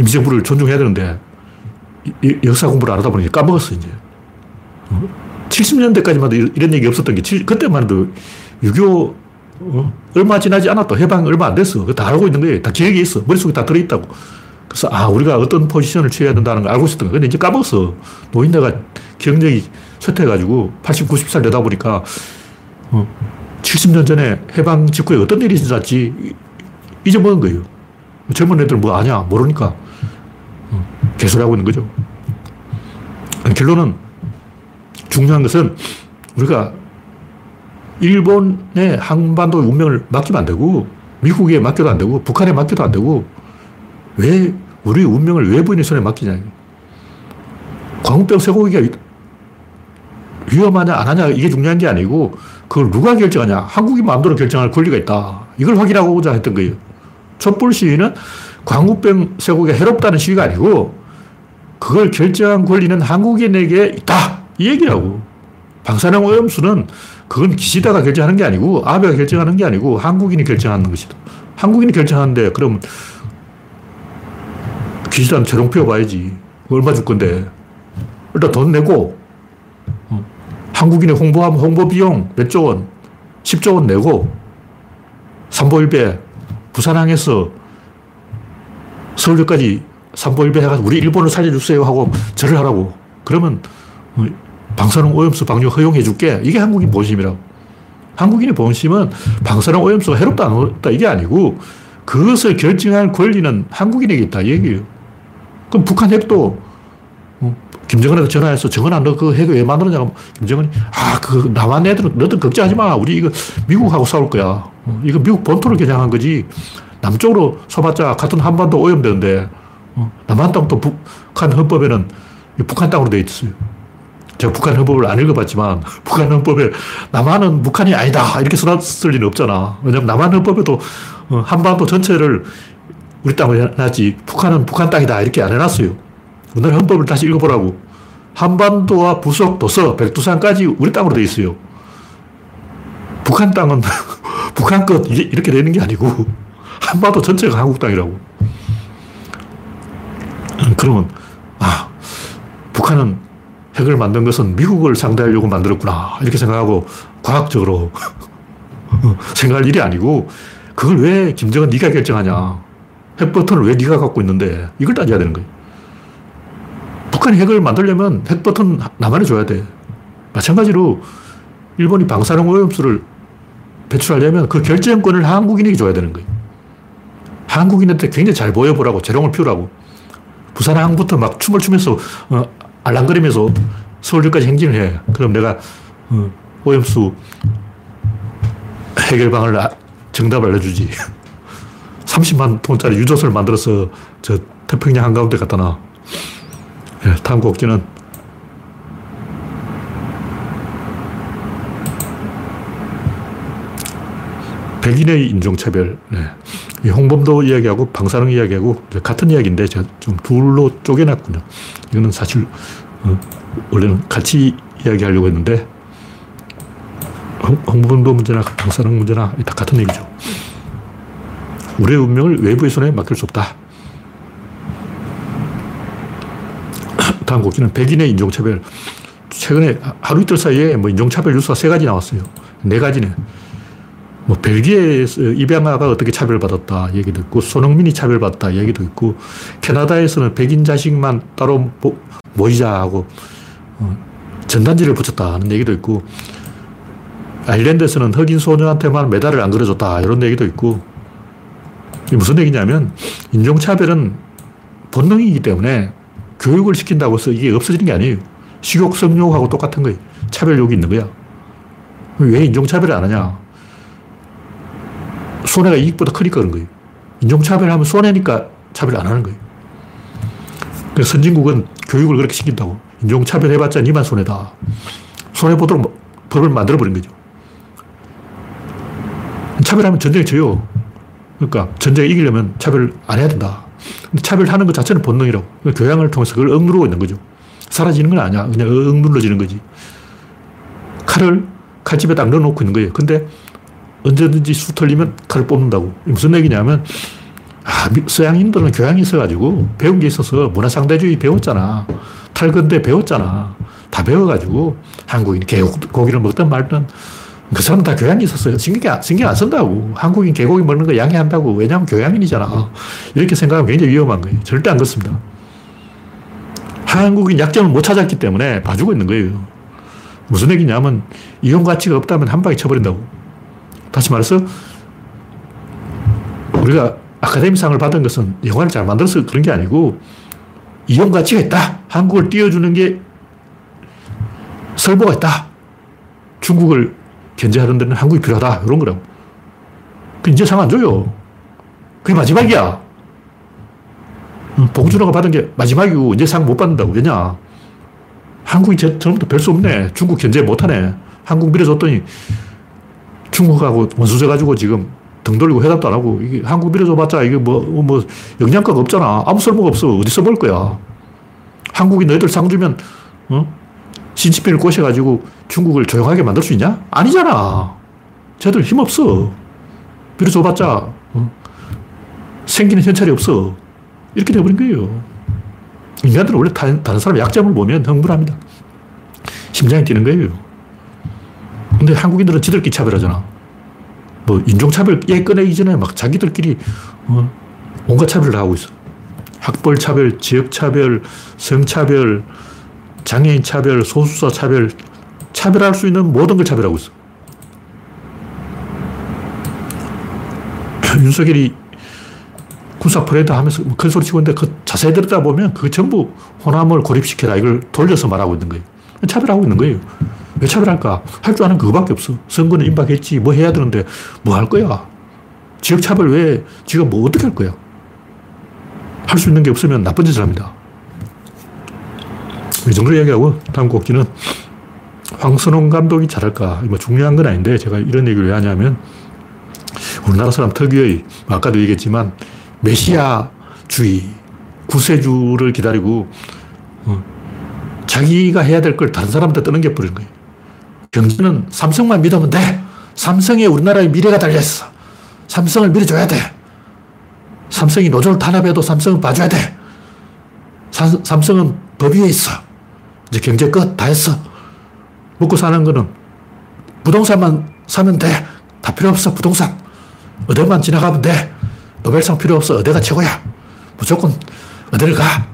임시정부를 존중해야 되는데 이, 역사 공부를 안 하다 보니 까먹었어 이제. 어? 70년대까지만 해도 이런 얘기 없었던 게 그때만 해도 유교 어? 얼마 지나지 않았다. 해방 얼마 안 됐어. 다 알고 있는 거예요. 다 기억에 있어. 머릿속에 다 들어있다고. 그래서 아, 우리가 어떤 포지션을 취해야 된다는 걸 알고 있었던 거야. 근데 이제 까먹었어. 노인네가 기억력이 쇠퇴해가지고 80, 90살 되다 보니까 어, 70년 전에 해방 직후에 어떤 일이 있었지 잊어먹은 거예요. 젊은 애들 뭐 아냐? 모르니까 어, 개소리하고 있는 거죠. 결론은 중요한 것은 우리가 일본의 한반도 운명을 맡기면 안 되고 미국에 맡겨도 안 되고 북한에 맡겨도 안 되고 왜 우리 운명을 외부인의 손에 맡기냐. 광우병 쇠고기가 위험하냐 안 하냐 이게 중요한 게 아니고 그걸 누가 결정하냐. 한국이 마음대로 결정할 권리가 있다. 이걸 확인하고자 했던 거예요. 촛불 시위는 광우병 쇠고기가 해롭다는 시위가 아니고 그걸 결정한 권리는 한국인에게 있다. 이 얘기라고. 방사능 오염수는 그건 기시다가 결정하는 게 아니고 아베가 결정하는 게 아니고 한국인이 결정하는 것이다. 한국인이 결정하는데 그럼 기시다는 재롱표 봐야지. 얼마 줄 건데. 일단 돈 내고 어. 한국인의 홍보하면 홍보 비용 몇조 원, 10조 원 내고 삼보일배 부산항에서 서울역까지 삼보일배 해가지고 우리 일본을 살려주세요 하고 절을 하라고. 그러면 어, 방사능 오염수 방류 허용해 줄게. 이게 한국인 본심이라고. 한국인의 본심은 방사능 오염수가 해롭다 안 해롭다 이게 아니고 그것을 결정할 권리는 한국인에게 있다 이 얘기예요. 그럼 북한 핵도 어, 김정은한테 전화해서 정은아 너 그 핵을 왜 만들었냐고 김정은이 아 그 남한 애들은 너들 걱정하지 마 우리 이거 미국하고 싸울 거야 어, 이거 미국 본토를 겨냥한 거지 남쪽으로 서봤자 같은 한반도 오염되는데 어, 남한 땅도 북한 헌법에는 북한 땅으로 돼 있어요 제가 북한 헌법을 안 읽어봤지만 북한 헌법에 남한은 북한이 아니다 이렇게 써놨을 리는 없잖아. 왜냐면 남한 헌법에도 어, 한반도 전체를 우리 땅으로 해놨지 북한은 북한 땅이다 이렇게 안 해놨어요. 우리나라 헌법을 다시 읽어보라고. 한반도와 부속, 도서, 백두산까지 우리 땅으로 돼 있어요. 북한 땅은 북한 것 이렇게 되는 게 아니고 한반도 전체가 한국 땅이라고. 그러면 아 북한은 핵을 만든 것은 미국을 상대하려고 만들었구나. 이렇게 생각하고 과학적으로 생각할 일이 아니고 그걸 왜 김정은 네가 결정하냐. 핵 버튼을 왜 네가 갖고 있는데 이걸 따져야 되는 거예요. 북한이 핵을 만들려면 핵 버튼 남한에 줘야 돼. 마찬가지로 일본이 방사능 오염수를 배출하려면 그 결정권을 한국인에게 줘야 되는 거예요. 한국인한테 굉장히 잘 보여보라고, 재롱을 피우라고. 부산항부터 막 춤을 추면서, 어, 알랑거리면서 서울역까지 행진을 해. 그럼 내가, 어, 오염수 해결방을, 아, 정답을 알려주지. 30만 톤짜리 유조선을 만들어서 저 태평양 한가운데 갖다 놔. 네, 다음 곡지는 백인의 인종차별. 네. 홍범도 이야기하고 방사능 이야기하고 같은 이야기인데 제가 좀 둘로 쪼개놨군요. 이거는 사실 어, 원래는 같이 이야기하려고 했는데 홍범도 문제나 방사능 문제나 다 같은 얘기죠. 우리의 운명을 외부의 손에 맡길 수 없다. 다음 곡지는 백인의 인종차별. 최근에 하루 이틀 사이에 뭐 인종차별 뉴스가 세 가지 나왔어요. 네 가지네. 뭐 벨기에에서 입양아가 어떻게 차별받았다 얘기도 있고 손흥민이 차별받았다 얘기도 있고 캐나다에서는 백인 자식만 따로 모이자 하고 어, 전단지를 붙였다 하는 얘기도 있고 아일랜드에서는 흑인 소녀한테만 메달을 안 그려줬다 이런 얘기도 있고 무슨 얘기냐면 인종차별은 본능이기 때문에 교육을 시킨다고 해서 이게 없어지는 게 아니에요. 식욕, 성욕하고 똑같은 거예요. 차별욕이 있는 거야. 왜 인종차별을 안 하냐? 손해가 이익보다 크니까 그런 거예요. 인종차별하면 손해니까 차별 안 하는 거예요. 그래서 선진국은 교육을 그렇게 시킨다고. 인종차별 해봤자 니만 손해다. 손해보도록 법을 만들어버린 거죠. 차별하면 전쟁에 져요. 그러니까 전쟁에 이기려면 차별을 안 해야 된다. 차별하는 것 자체는 본능이라고. 그러니까 교양을 통해서 그걸 억누르고 있는 거죠. 사라지는 건 아니야. 그냥 억눌러지는 거지. 칼을 칼집에 딱 넣어놓고 있는 거예요. 근데 언제든지 수 털리면 칼을 뽑는다고. 무슨 얘기냐면, 아, 서양인들은 교양이 있어가지고 배운 게 있어서 문화상대주의 배웠잖아. 탈건대 배웠잖아. 다 배워가지고 한국인 개고기를 먹든 말든 그 사람 다 교양이 있었어요. 신경, 신경 안 쓴다고. 한국인 개고기 먹는 거 양해한다고. 왜냐하면 교양인이잖아. 이렇게 생각하면 굉장히 위험한 거예요. 절대 안 그렇습니다. 한국인 약점을 못 찾았기 때문에 봐주고 있는 거예요. 무슨 얘기냐면 이용 가치가 없다면 한 방에 쳐버린다고. 다시 말해서 우리가 아카데미상을 받은 것은 영화를 잘 만들어서 그런 게 아니고 이용 가치가 있다. 한국을 띄워주는 게 설보가 있다. 중국을 견제하는 데는 한국이 필요하다. 이런 거라고. 그 이제 상 안 줘요. 그게 마지막이야. 봉준호가 받은 게 마지막이고 이제 상 못 받는다고. 왜냐? 한국이 처음부터 별 수 없네. 중국 견제 못하네. 한국 밀어줬더니 중국하고 원수져 가지고 지금 등 돌리고 회담도 안 하고 이게 한국 밀어줘봤자 이게 뭐, 뭐 영양가가 없잖아. 아무 쓸모가 없어. 어디서 볼 거야. 한국이 너희들 상 주면, 어? 신치핀을 꼬셔가지고 중국을 조용하게 만들 수 있냐? 아니잖아. 쟤들 힘 없어. 밀어줘봤자, 어? 생기는 현찰이 없어. 이렇게 돼버린 거예요. 인간들은 원래 다른 사람의 약점을 보면 흥분합니다. 심장이 뛰는 거예요. 근데 한국인들은 지들끼리 차별하잖아. 뭐 인종차별 얘 꺼내기 전에 막 자기들끼리 어, 온갖 차별을 하고 있어. 학벌 차별, 지역 차별, 성 차별, 장애인 차별, 소수자 차별, 차별할 수 있는 모든 걸 차별하고 있어. 윤석열이 군사 프레드 하면서 큰 소리 치고 있는데 그 자세히 들다 보면 그 전부 호남을 고립시켜라 이걸 돌려서 말하고 있는 거예요. 차별하고 있는 거예요. 왜 차별할까? 할 줄 아는 그거밖에 없어. 선거는 임박했지. 뭐 해야 되는데 뭐 할 거야? 지역 차별 왜 지가 뭐 어떻게 할 거야? 할 수 있는 게 없으면 나쁜 짓을 합니다. 이 정도 이야기하고 다음 곡지는 황선홍 감독이 잘할까? 뭐 중요한 건 아닌데 제가 이런 얘기를 왜 하냐면 우리나라 사람 특유의 아까도 얘기했지만 메시아주의, 구세주를 기다리고 어, 자기가 해야 될 걸 다른 사람한테 떠넘겨버리는 거예요. 경제는 삼성만 믿으면 돼. 삼성에 우리나라의 미래가 달려있어. 삼성을 밀어줘야 돼. 삼성이 노조를 탄압해도 삼성은 봐줘야 돼. 사, 삼성은 법 위에 있어. 이제 경제 끝. 다 했어. 먹고 사는 거는 부동산만 사면 돼. 다 필요 없어. 부동산. 어딜만 지나가면 돼. 노벨상 필요 없어. 어디가 최고야. 무조건 어디를 가.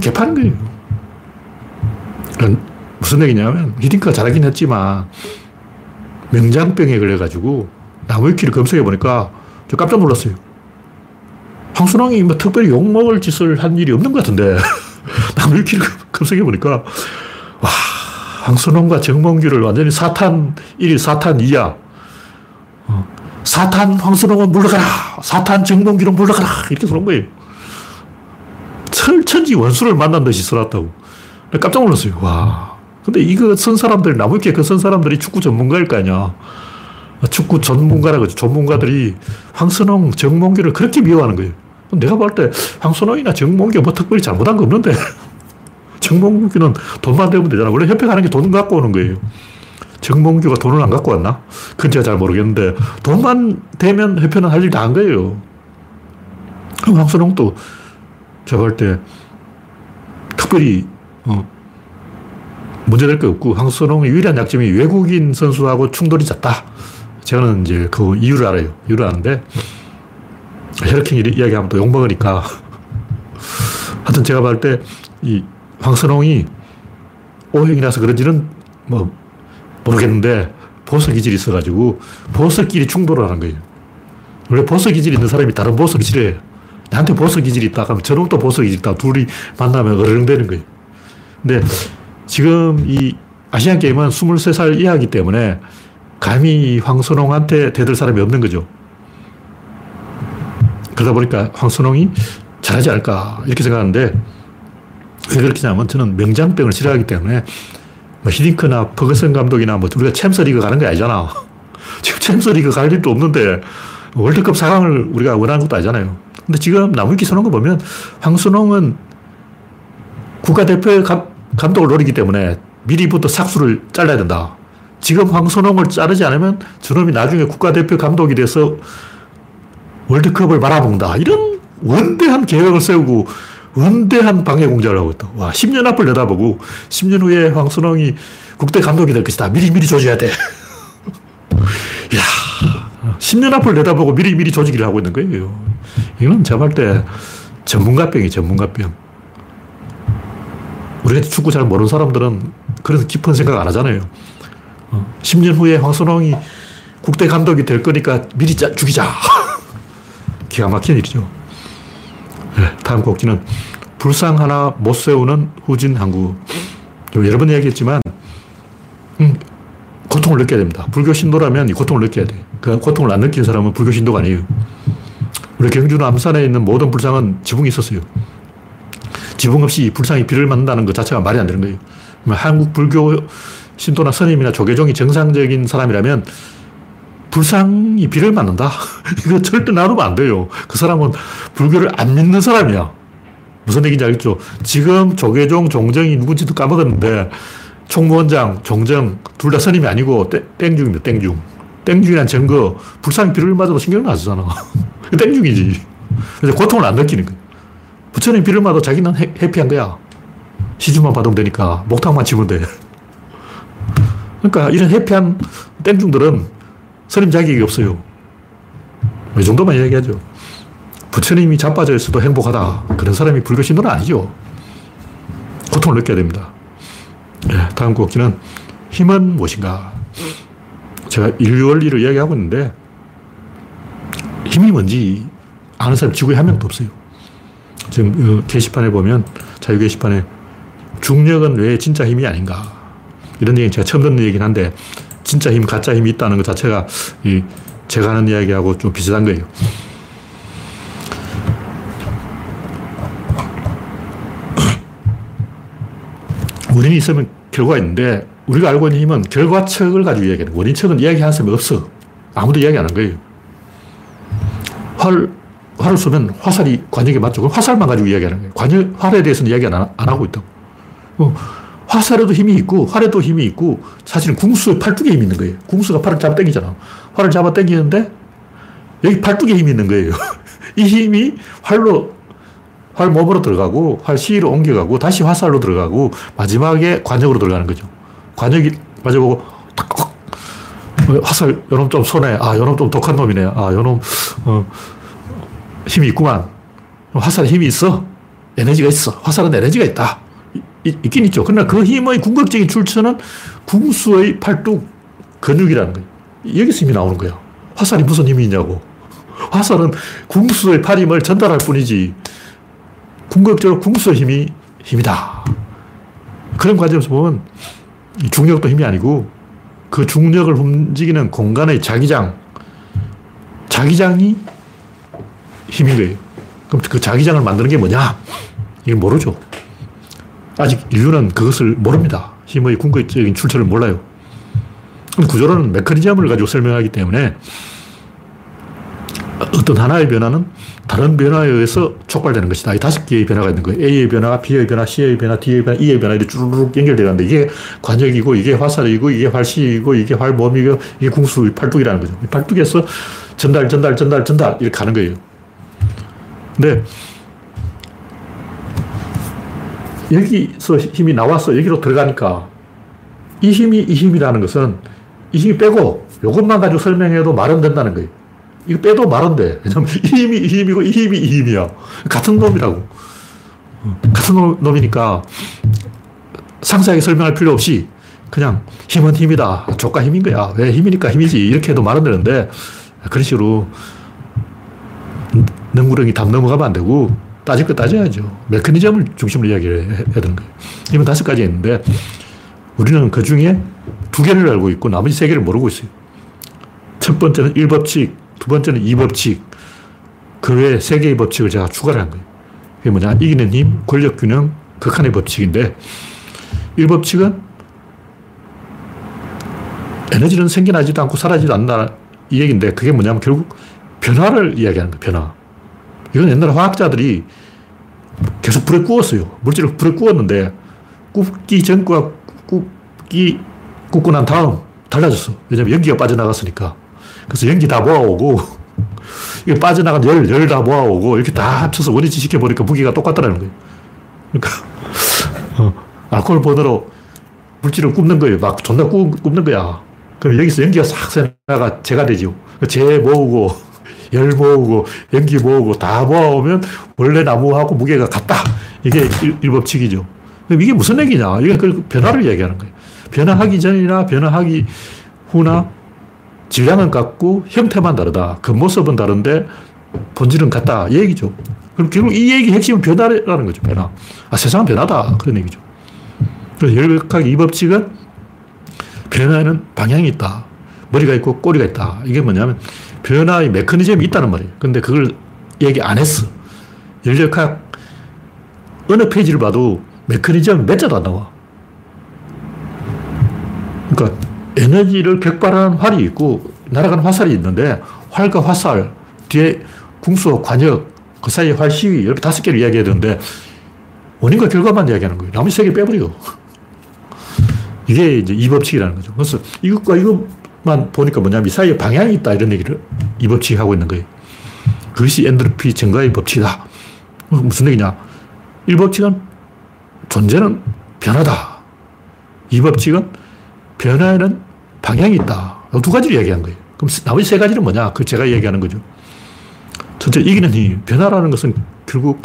개파는 거예요. 그러니까 무슨 얘기냐면 히딩크가 잘하긴 했지만 명장병에 걸려가지고 나무 위키를 검색해 보니까 저 깜짝 놀랐어요. 황순왕이 뭐 특별히 욕먹을 짓을 한 일이 없는 것 같은데 나무 위키를 검색해 보니까 와 황순왕과 정몽규를 완전히 사탄 1, 사탄 2야. 어, 사탄 황순왕은 물러가라. 사탄 정몽규는 물러가라. 이렇게 그런 거예요. 철천지 원수를 만난 듯이 써놨다고. 깜짝 놀랐어요. 와. 근데 이거 쓴 사람들, 나무위키에 그쓴 사람들이 축구 전문가일 거 아니야. 축구 전문가라고 하죠. 전문가들이 황선홍, 정몽규를 그렇게 미워하는 거예요. 내가 볼 때 황선홍이나 정몽규 뭐 특별히 잘못한 거 없는데 정몽규는 돈만 되면 되잖아. 원래 협회 가는 게 돈 갖고 오는 거예요. 정몽규가 돈을 안 갖고 왔나? 그건 제가 잘 모르겠는데 돈만 되면 협회는 할 일 다 한 거예요. 황선홍도 제가 볼때 특별히 어, 문제될 게 없고 황선홍의 유일한 약점이 외국인 선수하고 충돌이 잦다. 저는 이제 그 이유를 알아요. 이유를 아는데 혈액형 이야기하면 또 욕먹으니까 하여튼 제가 봤을 때 이 황선홍이 O형이라서 그런지는 뭐 모르겠는데 보석 기질이 있어가지고 보석끼리 충돌을 하는 거예요. 원래 보석 기질이 있는 사람이 다른 보석을 싫어해요. 나한테 보석 기질이 있다 하면 저놈도 보석 기질이 있다. 둘이 만나면 어른되는 거예요. 근데 지금 이 아시안 게임은 23살 이하이기 때문에 감히 황선홍한테 대들 사람이 없는 거죠. 그러다 보니까 황선홍이 잘하지 않을까 이렇게 생각하는데 왜 그렇게 냐면 저는 명장병을 싫어하기 때문에 뭐 히딩크나 퍼거슨 감독이나 뭐 우리가 챔스리그 가는 게 아니잖아. 지금 챔스리그 갈 일도 없는데 월드컵 4강을 우리가 원하는 것도 아니잖아요. 근데 지금 나무위키 서는 거 보면 황순홍은 국가대표 감독을 노리기 때문에 미리부터 삭수를 잘라야 된다. 지금 황선홍을 자르지 않으면 저놈이 나중에 국가대표 감독이 돼서 월드컵을 말아먹는다. 이런 원대한 계획을 세우고 원대한 방해 공작을 하고 있다. 와, 10년 앞을 내다보고 10년 후에 황선홍이 국대 감독이 될 것이다. 미리미리 조져야 돼. 야 10년 앞을 내다보고 미리미리 조지기를 하고 있는 거예요. 이건 제가 볼때 전문가병이 전문가병. 우리가 축구 잘 모르는 사람들은 그런 깊은 생각 안 하잖아요. 10년 어, 후에 황선홍이 국대 감독이 될 거니까 미리 짜, 죽이자. 기가 막힌 일이죠. 네, 다음 곡지는 불상 하나 못 세우는 후진 항구. 여러 번 이야기했지만, 음, 고통을 느껴야 됩니다. 불교 신도라면 이 고통을 느껴야 돼. 그 고통을 안 느끼는 사람은 불교 신도가 아니에요. 우리 경주 남산에 있는 모든 불상은 지붕이 있었어요. 지붕 없이 불상이 비를 맞는다는 것 자체가 말이 안 되는 거예요. 한국 불교 신도나 스님이나 조계종이 정상적인 사람이라면 불상이 비를 맞는다? 이거 절대 놔두면 안 돼요. 그 사람은 불교를 안 믿는 사람이야. 무슨 얘기인지 알겠죠? 지금 조계종, 종정이 누군지도 까먹었는데 총무원장, 종정 둘다 스님이 아니고 땡중입니다. 땡중. 땡중이란 증거 불상이 비를 맞아도 신경을 안 쓰잖아. 땡중이지. 그래서 고통을 안 느끼는 거야. 부처님 비를 맞아도 자기는 해피한 거야. 시주만 받으면 되니까 목탕만 치면 돼. 그러니까 이런 해피한 땡중들은 스님 자격이 없어요. 이 정도만 이야기하죠. 부처님이 자빠져 있어도 행복하다. 그런 사람이 불교 신도는 아니죠. 고통을 느껴야 됩니다. 네, 다음 곡지는 힘은 무엇인가? 제가 인류 원리를 이야기하고 있는데 힘이 뭔지 아는 사람 지구에 한 명도 없어요. 지금 게시판에 보면 자유 게시판에 중력은 왜 진짜 힘이 아닌가. 이런 얘기는 제가 처음 듣는 얘기긴 한데, 진짜 힘, 가짜 힘이 있다는 것 자체가 이 제가 하는 이야기하고 좀 비슷한 거예요. 원인이 있으면 결과가 있는데, 우리가 알고 있는 힘은 결과측을 가지고 이야기하는. 원인측은 이야기하는 사람이 없어. 아무도 이야기 안 하는 거예요. 활, 활을 쏘면 화살이 관역에 맞죠. 그럼 화살만 가지고 이야기하는 거예요. 관역, 활에 대해서는 이야기 안, 안 하고 있다고. 어, 화살에도 힘이 있고 활에도 힘이 있고 사실은 궁수 팔뚝에 힘이 있는 거예요. 궁수가 팔을 잡아 당기잖아. 활을 잡아 당기는데 여기 팔뚝에 힘이 있는 거예요. 이 힘이 활로 활 몸으로 들어가고 활 시로 옮겨가고 다시 화살로 들어가고 마지막에 관역으로 들어가는 거죠. 관역이 맞아보고 탁 화살 요놈 좀 손해. 아 요놈 좀 독한 놈이네. 아 요놈 어, 힘이 있구만. 화살에 힘이 있어. 에너지가 있어. 화살은 에너지가 있다. 있긴 있죠. 그러나 그 힘의 궁극적인 출처는 궁수의 팔뚝 근육이라는 거예요. 여기서 힘이 나오는 거예요. 화살이 무슨 힘이 있냐고. 화살은 궁수의 팔 힘을 전달할 뿐이지 궁극적으로 궁수의 힘이 힘이다. 그런 과정에서 보면 중력도 힘이 아니고 그 중력을 움직이는 공간의 자기장, 자기장이 힘인 거예요. 그럼 그 자기장을 만드는 게 뭐냐? 이건 모르죠. 아직 인류는 그것을 모릅니다. 힘의 궁극적인 출처를 몰라요. 구조론은 메커니즘을 가지고 설명하기 때문에 어떤 하나의 변화는 다른 변화에 의해서 촉발되는 것이다. 이 다섯 개의 변화가 있는 거예요. A의 변화, B의 변화, C의 변화, D의 변화, E의 변화, 이렇게 쭈르륵 연결되어 가는데 이게 관역이고, 이게 화살이고, 이게 활시이고, 이게 활몸이고, 이게 궁수, 팔뚝이라는 거죠. 이 팔뚝에서 전달, 전달, 전달, 전달, 이렇게 가는 거예요. 근데 여기서 힘이 나와서 여기로 들어가니까 이 힘이 이 힘이라는 것은 이 힘이 빼고 이것만 가지고 설명해도 말은 된다는 거예요. 이거 빼도 말은 돼. 왜냐면 이 힘이 이 힘이고 이 힘이 이 힘이야. 같은 놈이라고. 같은 놈이니까 상세하게 설명할 필요 없이 그냥 힘은 힘이다. 조가 힘인 거야. 왜 힘이니까 힘이지. 이렇게 해도 말은 되는데 그런 식으로 능구렁이 담 넘어가면 안 되고 따질 거 따져야죠. 메커니즘을 중심으로 이야기를 해야 되는 거예요. 이건 다섯 가지 있는데 우리는 그 중에 두 개를 알고 있고 나머지 세 개를 모르고 있어요. 첫 번째는 1법칙, 두 번째는 2법칙, 그 외에 세 개의 법칙을 제가 추가를 한 거예요. 그게 뭐냐? 이기는 힘, 권력 균형, 극한의 법칙인데 1법칙은 에너지는 생겨나지도 않고 사라지도 않는다 이 얘기인데 그게 뭐냐면 결국 변화를 이야기하는 거예요. 변화. 이건 옛날 화학자들이 계속 불에 구웠어요. 물질을 불에 구웠는데 굽기 전과 굽기 굽고 난 다음 달라졌어. 왜냐면 연기가 빠져나갔으니까. 그래서 연기 다 모아오고 이게 빠져나간 열, 열 다 모아오고 이렇게 다 합쳐서 원위치 시켜보니까 무게가 똑같다는 거예요. 그러니까 어, 알코올 번호로 물질을 굽는 거예요. 막 존나 굽, 굽는 거야. 그럼 여기서 연기가 싹 새나가 재가 되죠. 재 모으고 열 모으고 연기 모으고 다 모아오면 원래 나무하고 무게가 같다. 이게 일, 법칙이죠 이게 무슨 얘기냐? 이게 그 변화를 얘기하는 거예요. 변화하기 전이나 변화하기 후나 질량은 같고 형태만 다르다. 겉모습은 그 다른데 본질은 같다. 이 얘기죠. 그럼 결국 이 얘기 핵심은 변화라는 거죠. 변화. 아, 세상은 변화다. 그런 얘기죠. 그래서 열극하게 이 법칙은 변화에는 방향이 있다. 머리가 있고 꼬리가 있다. 이게 뭐냐면 변화의 메커니즘이 있다는 말이에요. 근데 그걸 얘기 안 했어. 열역학 어느 페이지를 봐도 메커니즘 몇 자도 안 나와. 그러니까 에너지를 격발하는 활이 있고 날아가는 화살이 있는데 활과 화살 뒤에 궁수, 관역 그 사이에 활시위 이렇게 다섯 개를 이야기해야 되는데 원인과 결과만 이야기하는 거예요. 나머지 세 개 빼버려. 이게 이제 이 법칙이라는 거죠. 그래서 이것과 이것만 보니까 뭐냐면 이 사이에 방향이 있다 이런 얘기를 이 법칙이 하고 있는 거예요. 그것이 엔트로피 증가의 법칙이다. 무슨 얘기냐? 1법칙은 존재는 변하다. 이 법칙은 변화에는 방향이 있다. 두 가지를 얘기한 거예요. 그럼 나머지 세 가지는 뭐냐? 그 제가 얘기하는 거죠. 첫째, 이기는 힘. 변화라는 것은 결국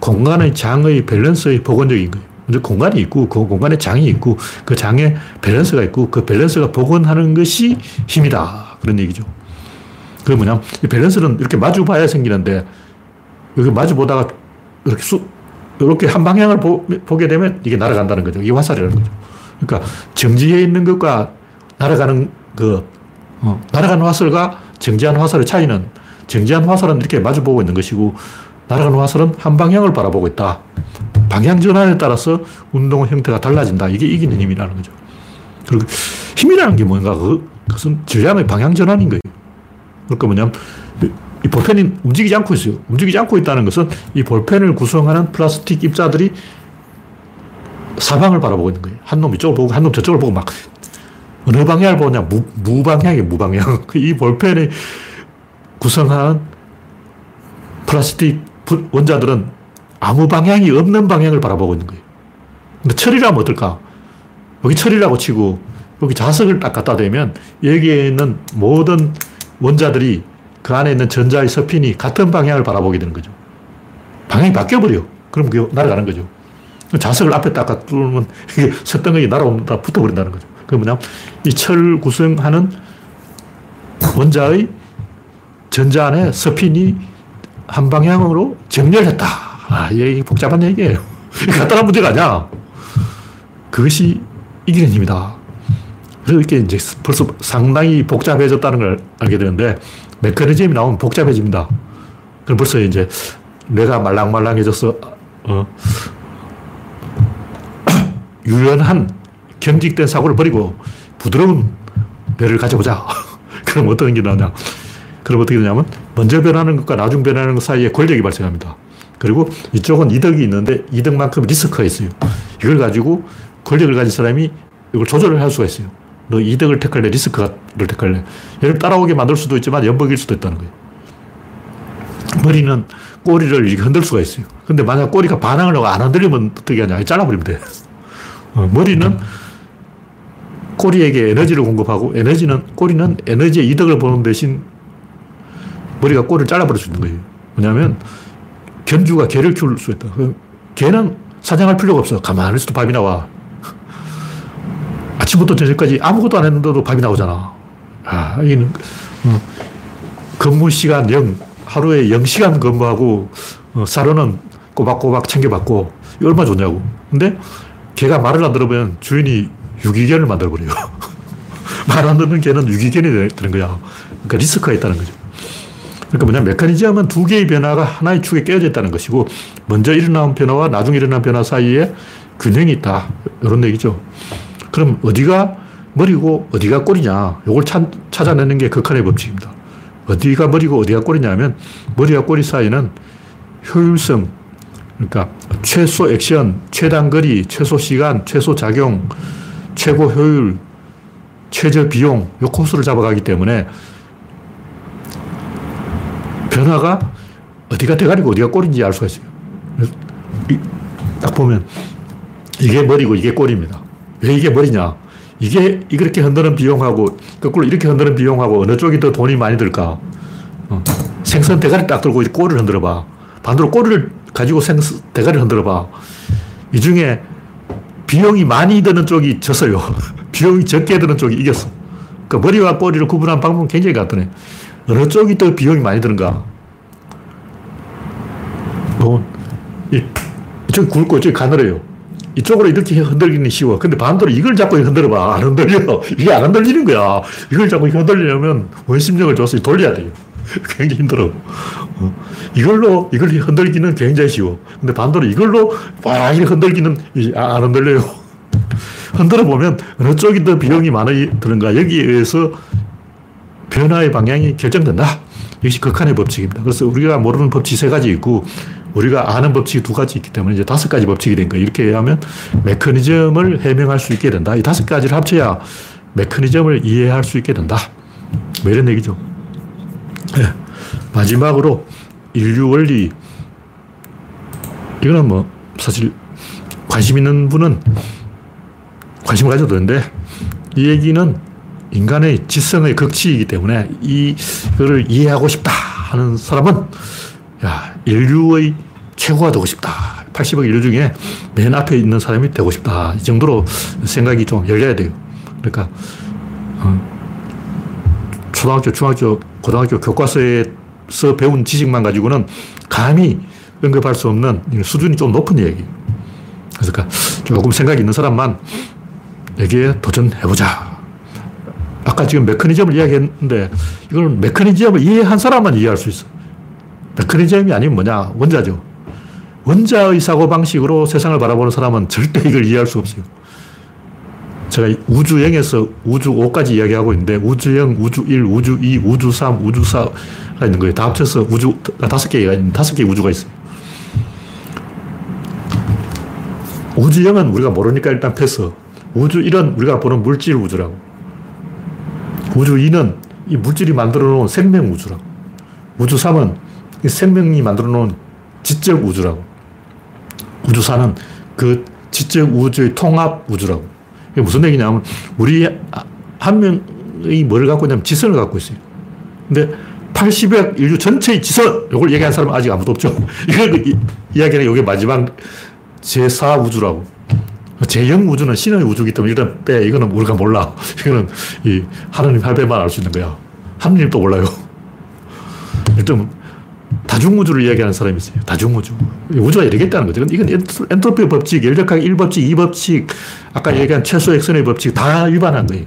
공간의 장의 밸런스의 복원적인 거예요. 먼저 공간이 있고, 그 공간에 장이 있고, 그 장에 밸런스가 있고, 그 밸런스가 복원하는 것이 힘이다. 그런 얘기죠. 그게 뭐냐면, 이 밸런스는 이렇게 마주 봐야 생기는데, 여기 마주 보다가 이렇게 수, 이렇게 한 방향을 보, 게 되면 이게 날아간다는 거죠. 이게 화살이라는 거죠. 그러니까 정지해 있는 것과 날아가는 그, 어, 날아가는 화살과 정지한 화살의 차이는 정지한 화살은 이렇게 마주보고 있는 것이고 날아가는 화살은 한 방향을 바라보고 있다. 방향 전환에 따라서 운동 형태가 달라진다. 이게 이기는 힘이라는 거죠. 그리고 힘이라는 게 뭔가 그, 그것은 질량의 방향 전환인 거예요. 그러니까 뭐냐면 이 볼펜이 움직이지 않고 있어요. 움직이지 않고 있다는 것은 이 볼펜을 구성하는 플라스틱 입자들이 사방을 바라보고 있는 거예요. 한 놈 이쪽을 보고 한 놈 저쪽을 보고 막 어느 방향을 보냐 무, 무방향이 무방향. 이 볼펜이 구성한 플라스틱 원자들은 아무 방향이 없는 방향을 바라보고 있는 거예요. 근데 철이라면 어떨까? 여기 철이라고 치고 여기 자석을 딱 갖다 대면 여기에 있는 모든 원자들이 그 안에 있는 전자의 스핀이 같은 방향을 바라보게 되는 거죠. 방향이 바뀌어버려. 그럼 그게 날아가는 거죠. 자석을 앞에 딱 뚫으면 이게 석덩이 날아온다 붙어버린다는 거죠. 그 뭐냐, 이철 구성하는 원자의 전자 안에 스핀이 한 방향으로 정렬했다. 아, 이게 복잡한 얘기예요. 간단한 문제가 아니야. 그것이 이기는 힘이다. 그래서 이렇게 이제 벌써 상당히 복잡해졌다는 걸 알게 되는데, 메커니즘이 나오면 복잡해집니다. 그럼 벌써 이제 뇌가 말랑말랑해져서, 어, 유연한 경직된 사고를 버리고 부드러운 뇌를 가져보자. 그럼 어떤 게 나오냐. 그럼 어떻게 되냐면, 먼저 변하는 것과 나중 변하는 것 사이에 권력이 발생합니다. 그리고 이쪽은 이득이 있는데 이득만큼 리스크가 있어요. 이걸 가지고 권력을 가진 사람이 이걸 조절을 할 수가 있어요. 너 이득을 택할래? 리스크를 택할래? 얘를 따라오게 만들 수도 있지만 연복일 수도 있다는 거예요. 머리는 꼬리를 이렇게 흔들 수가 있어요. 근데 만약 꼬리가 반항을 하고 안 흔들리면 어떻게 하냐? 잘라버리면 돼. 어, 머리는 꼬리에게 에너지를 공급하고 에너지는, 꼬리는 에너지의 이득을 보는 대신 머리가 꼬리를 잘라버릴 수 있는 거예요. 왜냐하면 견주가 개를 키울 수 있다. 그 개는 사냥할 필요가 없어. 가만히 있어도 밥이 나와. 아침부터 저녁까지 아무것도 안 했는데도 밥이 나오잖아. 아, 이는 어, 근무 시간 0, 하루에 0시간 근무하고 어, 사료는 꼬박꼬박 챙겨받고 이 얼마나 좋냐고. 근데 개가 말을 안 들으면 주인이 유기견을 만들어버려요. 말 안 듣는 개는 유기견이 되는 거야. 그러니까 리스크가 있다는 거죠. 그러니까 뭐냐, 메커니즘은 두 개의 변화가 하나의 축에 깨어져 있다는 것이고, 먼저 일어난 변화와 나중에 일어난 변화 사이에 균형이 있다. 이런 얘기죠. 그럼 어디가 머리고 어디가 꼬리냐. 이걸 찾아내는 게 극한의 법칙입니다. 어디가 머리고 어디가 꼬리냐면, 머리와 꼬리 사이는 효율성, 그러니까 최소 액션, 최단 거리, 최소 시간, 최소 작용, 최고 효율, 최저 비용, 요 코스를 잡아가기 때문에 변화가 어디가 대가리고 어디가 꼬리인지 알 수가 있어요. 딱 보면 이게 머리고 이게 꼬리입니다. 왜 이게 머리냐? 이게 이렇게 흔드는 비용하고 거꾸로 이렇게 흔드는 비용하고 어느 쪽이 더 돈이 많이 들까? 어. 생선 대가리 딱 들고 꼬리를 흔들어 봐. 반대로 꼬리를 가지고 생선 대가리를 흔들어 봐. 이 중에 비용이 많이 드는 쪽이 졌어요. 비용이 적게 드는 쪽이 이겼어. 그러니까 머리와 꼬리를 구분한 방법은 굉장히 간단해. 어느 쪽이 더 비용이 많이 드는가? 뭐, 이쪽이 굵고 이쪽이 가늘어요. 이쪽으로 이렇게 흔들기는 쉬워. 근데 반대로 이걸 잡고 흔들어봐. 안 흔들려. 이게 안 흔들리는 거야. 이걸 잡고 흔들려면 원심력을 줘서 돌려야 돼요. 굉장히 힘들어. 어. 이걸로, 이걸 흔들기는 굉장히 쉬워. 근데 반대로 이걸로 막 흔들기는 안 흔들려요. 흔들어 보면 어느 쪽이 더 비용이 많이 드는가. 여기에 의해서 변화의 방향이 결정된다. 이것이 극한의 법칙입니다. 그래서 우리가 모르는 법칙이 세 가지 있고 우리가 아는 법칙이 두 가지 있기 때문에 이제 다섯 가지 법칙이 된 거예요. 이렇게 하면 메커니즘을 해명할 수 있게 된다. 이 다섯 가지를 합쳐야 메커니즘을 이해할 수 있게 된다. 뭐 이런 얘기죠. 네. 마지막으로 인류 원리. 이거는 뭐 사실 관심 있는 분은 관심을 가져도 되는데 이 얘기는 인간의 지성의 극치이기 때문에 이거를 이해하고 싶다 하는 사람은 야, 인류의 최고가 되고 싶다. 80억 인류 중에 맨 앞에 있는 사람이 되고 싶다. 이 정도로 생각이 좀 열려야 돼요. 그러니까, 어, 초등학교, 중학교, 고등학교 교과서에서 배운 지식만 가지고는 감히 언급할 수 없는 수준이 좀 높은 얘기. 그러니까 조금 생각이 있는 사람만 여기에 도전해보자. 아까 지금 메커니즘을 이야기했는데 이걸 메커니즘을 이해한 사람만 이해할 수 있어. 메커니즘이 아니면 뭐냐? 원자죠. 원자의 사고방식으로 세상을 바라보는 사람은 절대 이걸 이해할 수 없어요. 제가 우주 0에서 우주 5까지 이야기하고 있는데 우주 0, 우주 1, 우주 2, 우주 3, 우주 4가 있는 거예요. 다 합쳐서 우주가 다섯 개가 있는 다섯 개의 우주가 있어요. 우주 0은 우리가 모르니까 일단 패스. 우주 1은 우리가 보는 물질 우주라고. 우주 2는 이 물질이 만들어 놓은 생명 우주라고. 우주 3은 생명이 만들어 놓은 지적 우주라고. 우주 4는 그 지적 우주의 통합 우주라고. 무슨 얘기냐면, 우리 한 명이 뭘 갖고 있냐면 지성을 갖고 있어요. 근데 80억 인류 전체의 지성, 이걸 얘기한 사람은 아직 아무도 없죠. 이걸 이야기는 이게 마지막 제4 우주라고. 제0 우주는 신의 우주기 때문에 일단 빼. 이거는 우리가 몰라. 이거는 이 하느님 할배만 알 수 있는 거야. 하느님도 몰라요. 일단 다중우주를 이야기하는 사람이 있어요. 다중우주. 우주가 여러 개 있다는 거죠. 이건 엔트로피 법칙, 열역학 1법칙, 2법칙, 아까 얘기한 최소 액션의 법칙 다 위반한 거예요.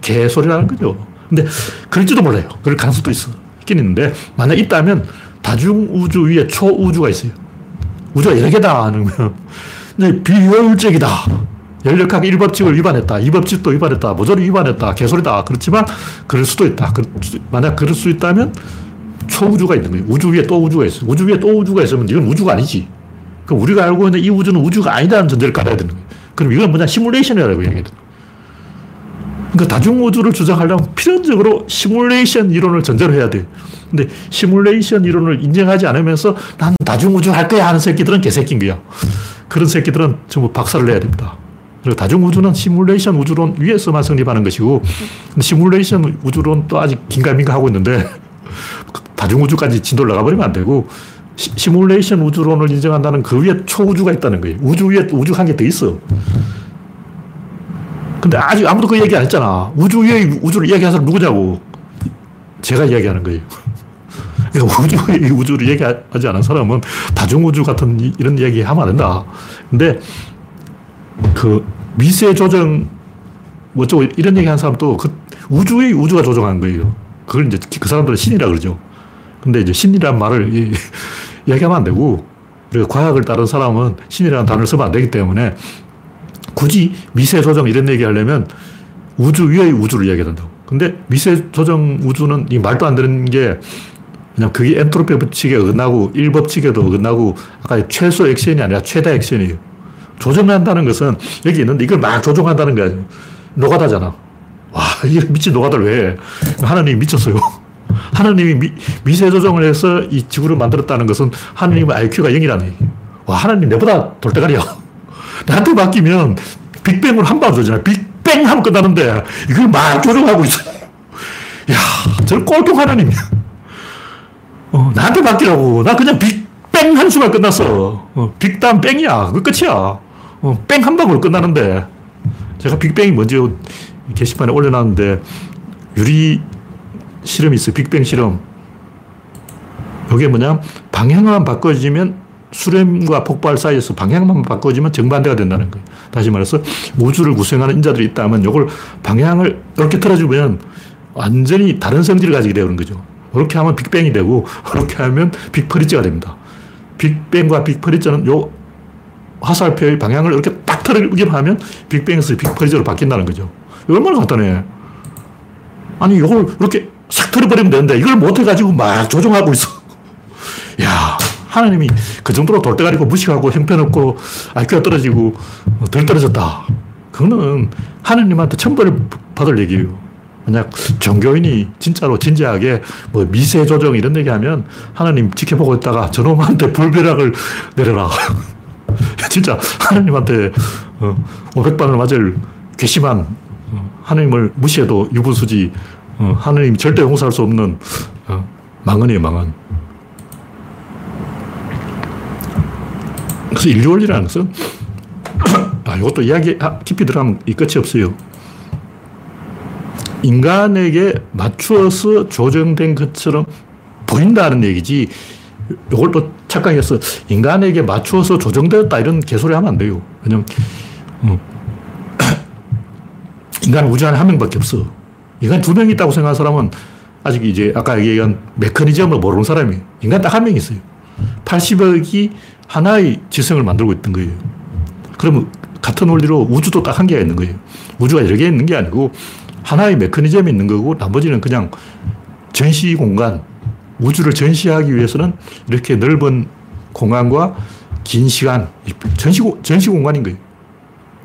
개소리라는 거죠. 근데 그럴지도 몰라요. 그럴 가능성도 있어. 있긴 있는데, 만약 있다면 다중우주 위에 초우주가 있어요. 우주가 여러 개다 하는 거 비효율적이다. 연력학 1법칙을 위반했다. 2법칙도 위반했다. 모조리 위반했다. 개소리다. 그렇지만 그럴 수도 있다. 만약 그럴 수 있다면 초우주가 있는 거예요. 우주 위에 또 우주가 있어. 우주 위에 또 우주가 있으면 이건 우주가 아니지. 그럼 우리가 알고 있는 이 우주는 우주가 아니다는 전제를 깔아야 되는 거예요. 그럼 이건 뭐냐? 시뮬레이션이라고 얘기해요. 그러니까 다중우주를 주장하려면 필연적으로 시뮬레이션 이론을 전제로 해야 돼 근데 시뮬레이션 이론을 인정하지 않으면서 난 다중우주 할 거야 하는 새끼들은 개새끼인 거야. 그런 새끼들은 전부 박살을 내야 됩니다. 그리고 다중우주는 시뮬레이션 우주론 위에서만 성립하는 것이고, 시뮬레이션 우주론 또 아직 긴가민가 하고 있는데, 다중우주까지 진도를 나가버리면 안 되고, 시, 뮬레이션 우주론을 인정한다는 그 위에 초우주가 있다는 거예요. 우주 위에 우주 한 개 더 있어. 근데 아직 아무도 그 얘기 안 했잖아. 우주 위에 우주를 이야기하는 사람 누구냐고. 제가 이야기하는 거예요. 그러니까 우주, 우주를 얘기하지 않은 사람은 다중우주 같은 이런 이야기 하면 안 된다. 근데 그 미세 조정, 뭐 어쩌 이런 얘기 하는 사람도 그 우주의 우주가 조정한 거예요. 그걸 이제 그 사람들은 신이라 그러죠. 근데 이제 신이란 말을 이야기하면 안 되고, 그리고 과학을 따른 사람은 신이라는 단어를 쓰면 안 되기 때문에 굳이 미세 조정 이런 얘기 하려면 우주 위의 우주를 이야기해야 된다고. 근데 미세 조정 우주는 이 말도 안 되는 게 그냥 그게 엔트로피 법칙에 어긋나고 1법칙에도 어긋나고 아까 최소 액션이 아니라 최다 액션이에요. 조정한다는 것은 여기 있는데 이걸 막 조종한다는 게 아니에요. 노가다잖아. 와, 이 미친 노가다를 왜 해? 하나님이 미쳤어요. 하나님이 미, 미세 조정을 해서 이 지구를 만들었다는 것은 하나님의 IQ가 0이라는 얘기. 와, 하나님 내보다 돌대가리야. 나한테 맡기면 빅뱅으로 한 방울 쏘잖아. 빅뱅 하면 끝나는데 이걸 막 조종하고 있어. 야, 저 꼴통 하나님이야. 어, 나한테 맡기라고. 나 그냥 빅뱅 한 수만 끝났어. 어, 빅단 뺑이야. 그 끝이야. 어, 뺑한 방울 끝나는데. 제가 빅뱅이 뭔지 게시판에 올려놨는데, 유리 실험이 있어요. 빅뱅 실험. 이게 뭐냐? 방향만 바꿔지면 수렴과 폭발 사이에서 방향만 바꿔지면 정반대가 된다는 거예요. 다시 말해서 우주를 구성하는 인자들이 있다면 이걸 방향을 이렇게 틀어주면 완전히 다른 성질을 가지게 되는 거죠. 그렇게 하면 빅뱅이 되고, 그렇게 하면 빅퍼리츠가 됩니다. 빅뱅과 빅퍼리츠는 요 화살표의 방향을 이렇게 딱 틀어기만 하면 빅뱅에서 빅퍼리츠로 바뀐다는 거죠. 얼마나 간단해. 아니, 이걸 이렇게 싹 틀어버리면 되는데, 이걸 못해가지고 막 조종하고 있어. 야 하나님이 그 정도로 돌대가리고 무식하고 형편없고 IQ가 떨어지고 덜 떨어졌다. 그거는 하나님한테 천벌을 받을 얘기예요. 만약 종교인이 진짜로 진지하게 뭐 미세 조정 이런 얘기 하면 하나님 지켜보고 있다가 저놈한테 불벼락을 내려라. 진짜 하나님한테 500방을 어, 맞을 괘씸한 어, 하나님을 무시해도 유부수지 어, 하나님 절대 용서할 수 없는 망언이에요, 망언. 그래서 인류 원리라는 것은 아, 이것도 이야기 깊이 들어가면 이 끝이 없어요. 인간에게 맞추어서 조정된 것처럼 보인다는 얘기지. 이걸 또 착각해서 인간에게 맞추어서 조정되었다 이런 개소리 하면 안 돼요. 왜냐면, 음. 인간은 우주 안에 한 명밖에 없어. 인간 두 명 있다고 생각하는 사람은 아직 이제 아까 얘기한 메커니즘을 모르는 사람이 인간 딱 한 명 있어요. 80억이 하나의 지성을 만들고 있던 거예요. 그러면 같은 원리로 우주도 딱 한 개가 있는 거예요. 우주가 여러 개 있는 게 아니고 하나의 메커니즘이 있는 거고 나머지는 그냥 전시 공간, 우주를 전시하기 위해서는 이렇게 넓은 공간과 긴 시간, 전시, 전시 공간인 거예요.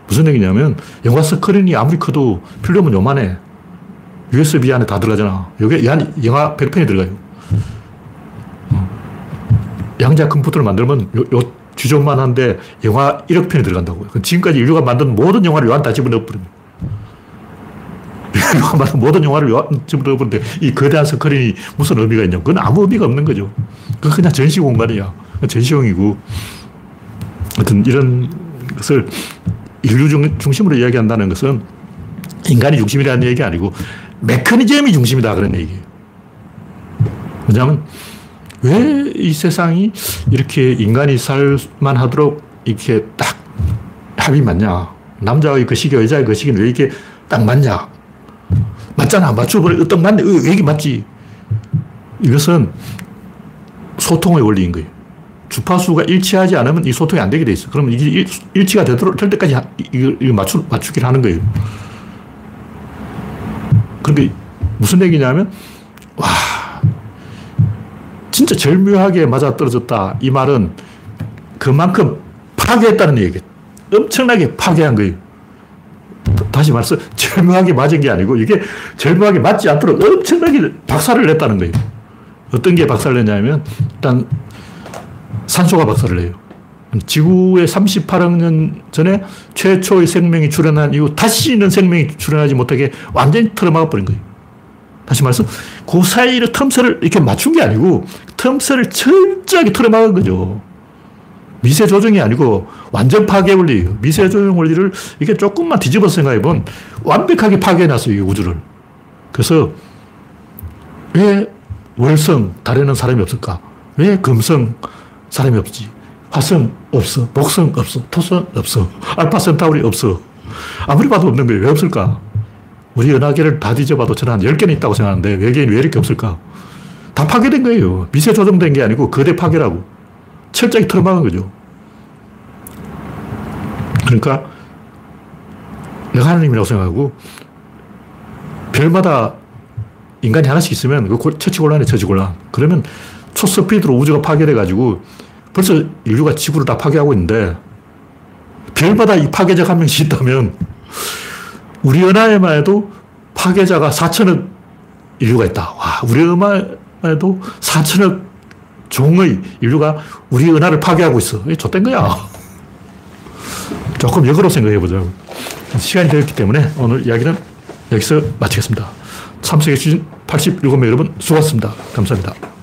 무슨 얘기냐면 영화 스크린이 아무리 커도 필름은 요만해. USB 안에 다 들어가잖아. 여기 영화 100편이 들어가요. 어. 양자 컴퓨터를 만들면 요, 요 주먹만 한데 영화 1억 편이 들어간다고요. 지금까지 인류가 만든 모든 영화를 요 안에 다 집어넣어버립니다. 모든 영화를 집어넣어보는데 이 거대한 스크린이 무슨 의미가 있냐. 그건 아무 의미가 없는 거죠. 그건 그냥 전시 공간이야. 전시용이고. 하여튼 이런 것을 인류 중심으로 이야기한다는 것은 인간이 중심이라는 얘기 아니고 메커니즘이 중심이다 그런 얘기예요. 왜냐하면 왜 이 세상이 이렇게 인간이 살만 하도록 이렇게 딱 합이 맞냐. 남자의 그 시기, 여자의 그 시기는 왜 이렇게 딱 맞냐. 맞잖아. 맞춰버려. 딱 맞네. 왜 이게 맞지? 이것은 소통의 원리인 거예요. 주파수가 일치하지 않으면 이 소통이 안 되게 돼 있어. 그러면 이게 일, 치가 되도록, 될 때까지 이걸 맞추, 맞추기를 하는 거예요. 그러니까 무슨 얘기냐면, 와, 진짜 절묘하게 맞아떨어졌다. 이 말은 그만큼 파괴했다는 얘기예요. 엄청나게 파괴한 거예요. 다시 말해서 절묘하게 맞은 게 아니고 이게 절묘하게 맞지 않도록 엄청나게 박살을 냈다는 거예요. 어떤 게 박살을 냈냐면 일단 산소가 박살을 내요. 지구에 38억 년 전에 최초의 생명이 출현한 이후 다시는 생명이 출현하지 못하게 완전히 틀어막아 버린 거예요. 다시 말해서 그 사이를 틈새를 이렇게 맞춘 게 아니고 틈새를 철저하게 틀어막은 거죠. 미세 조정이 아니고 완전 파괴 원리예요. 미세 조정 원리를 이게 조금만 뒤집어 생각해 보면 완벽하게 파괴해놨어요, 이 우주를. 그래서 왜 월성, 달에는 사람이 없을까? 왜 금성, 사람이 없지? 화성 없어. 목성 없어. 토성 없어. 알파 센타우리 없어. 아무리 봐도 없는 거예요. 왜 없을까? 우리 은하계를 다 뒤져봐도 저는 한 10개는 있다고 생각하는데 외계인이 왜 이렇게 없을까? 다 파괴된 거예요. 미세 조정된 게 아니고 거대 파괴라고. 철저히 틀어막은 거죠. 그러니까 내가 하나님이라고 생각하고 별마다 인간이 하나씩 있으면 그 처치곤란해, 처치곤란. 그러면 초스피드로 우주가 파괴돼가지고 벌써 인류가 지구를 다 파괴하고 있는데 별마다 이 파괴자가 한 명씩 있다면 우리 은하에만 해도 파괴자가 4천억 인류가 있다. 와, 우리 은하에도 4천억 종의 인류가 우리 은하를 파괴하고 있어. 이게 좆된 거야. 조금 역으로 생각해 보자. 시간이 되었기 때문에 오늘 이야기는 여기서 마치겠습니다. 참석해주신 87명 여러분 수고하셨습니다. 감사합니다.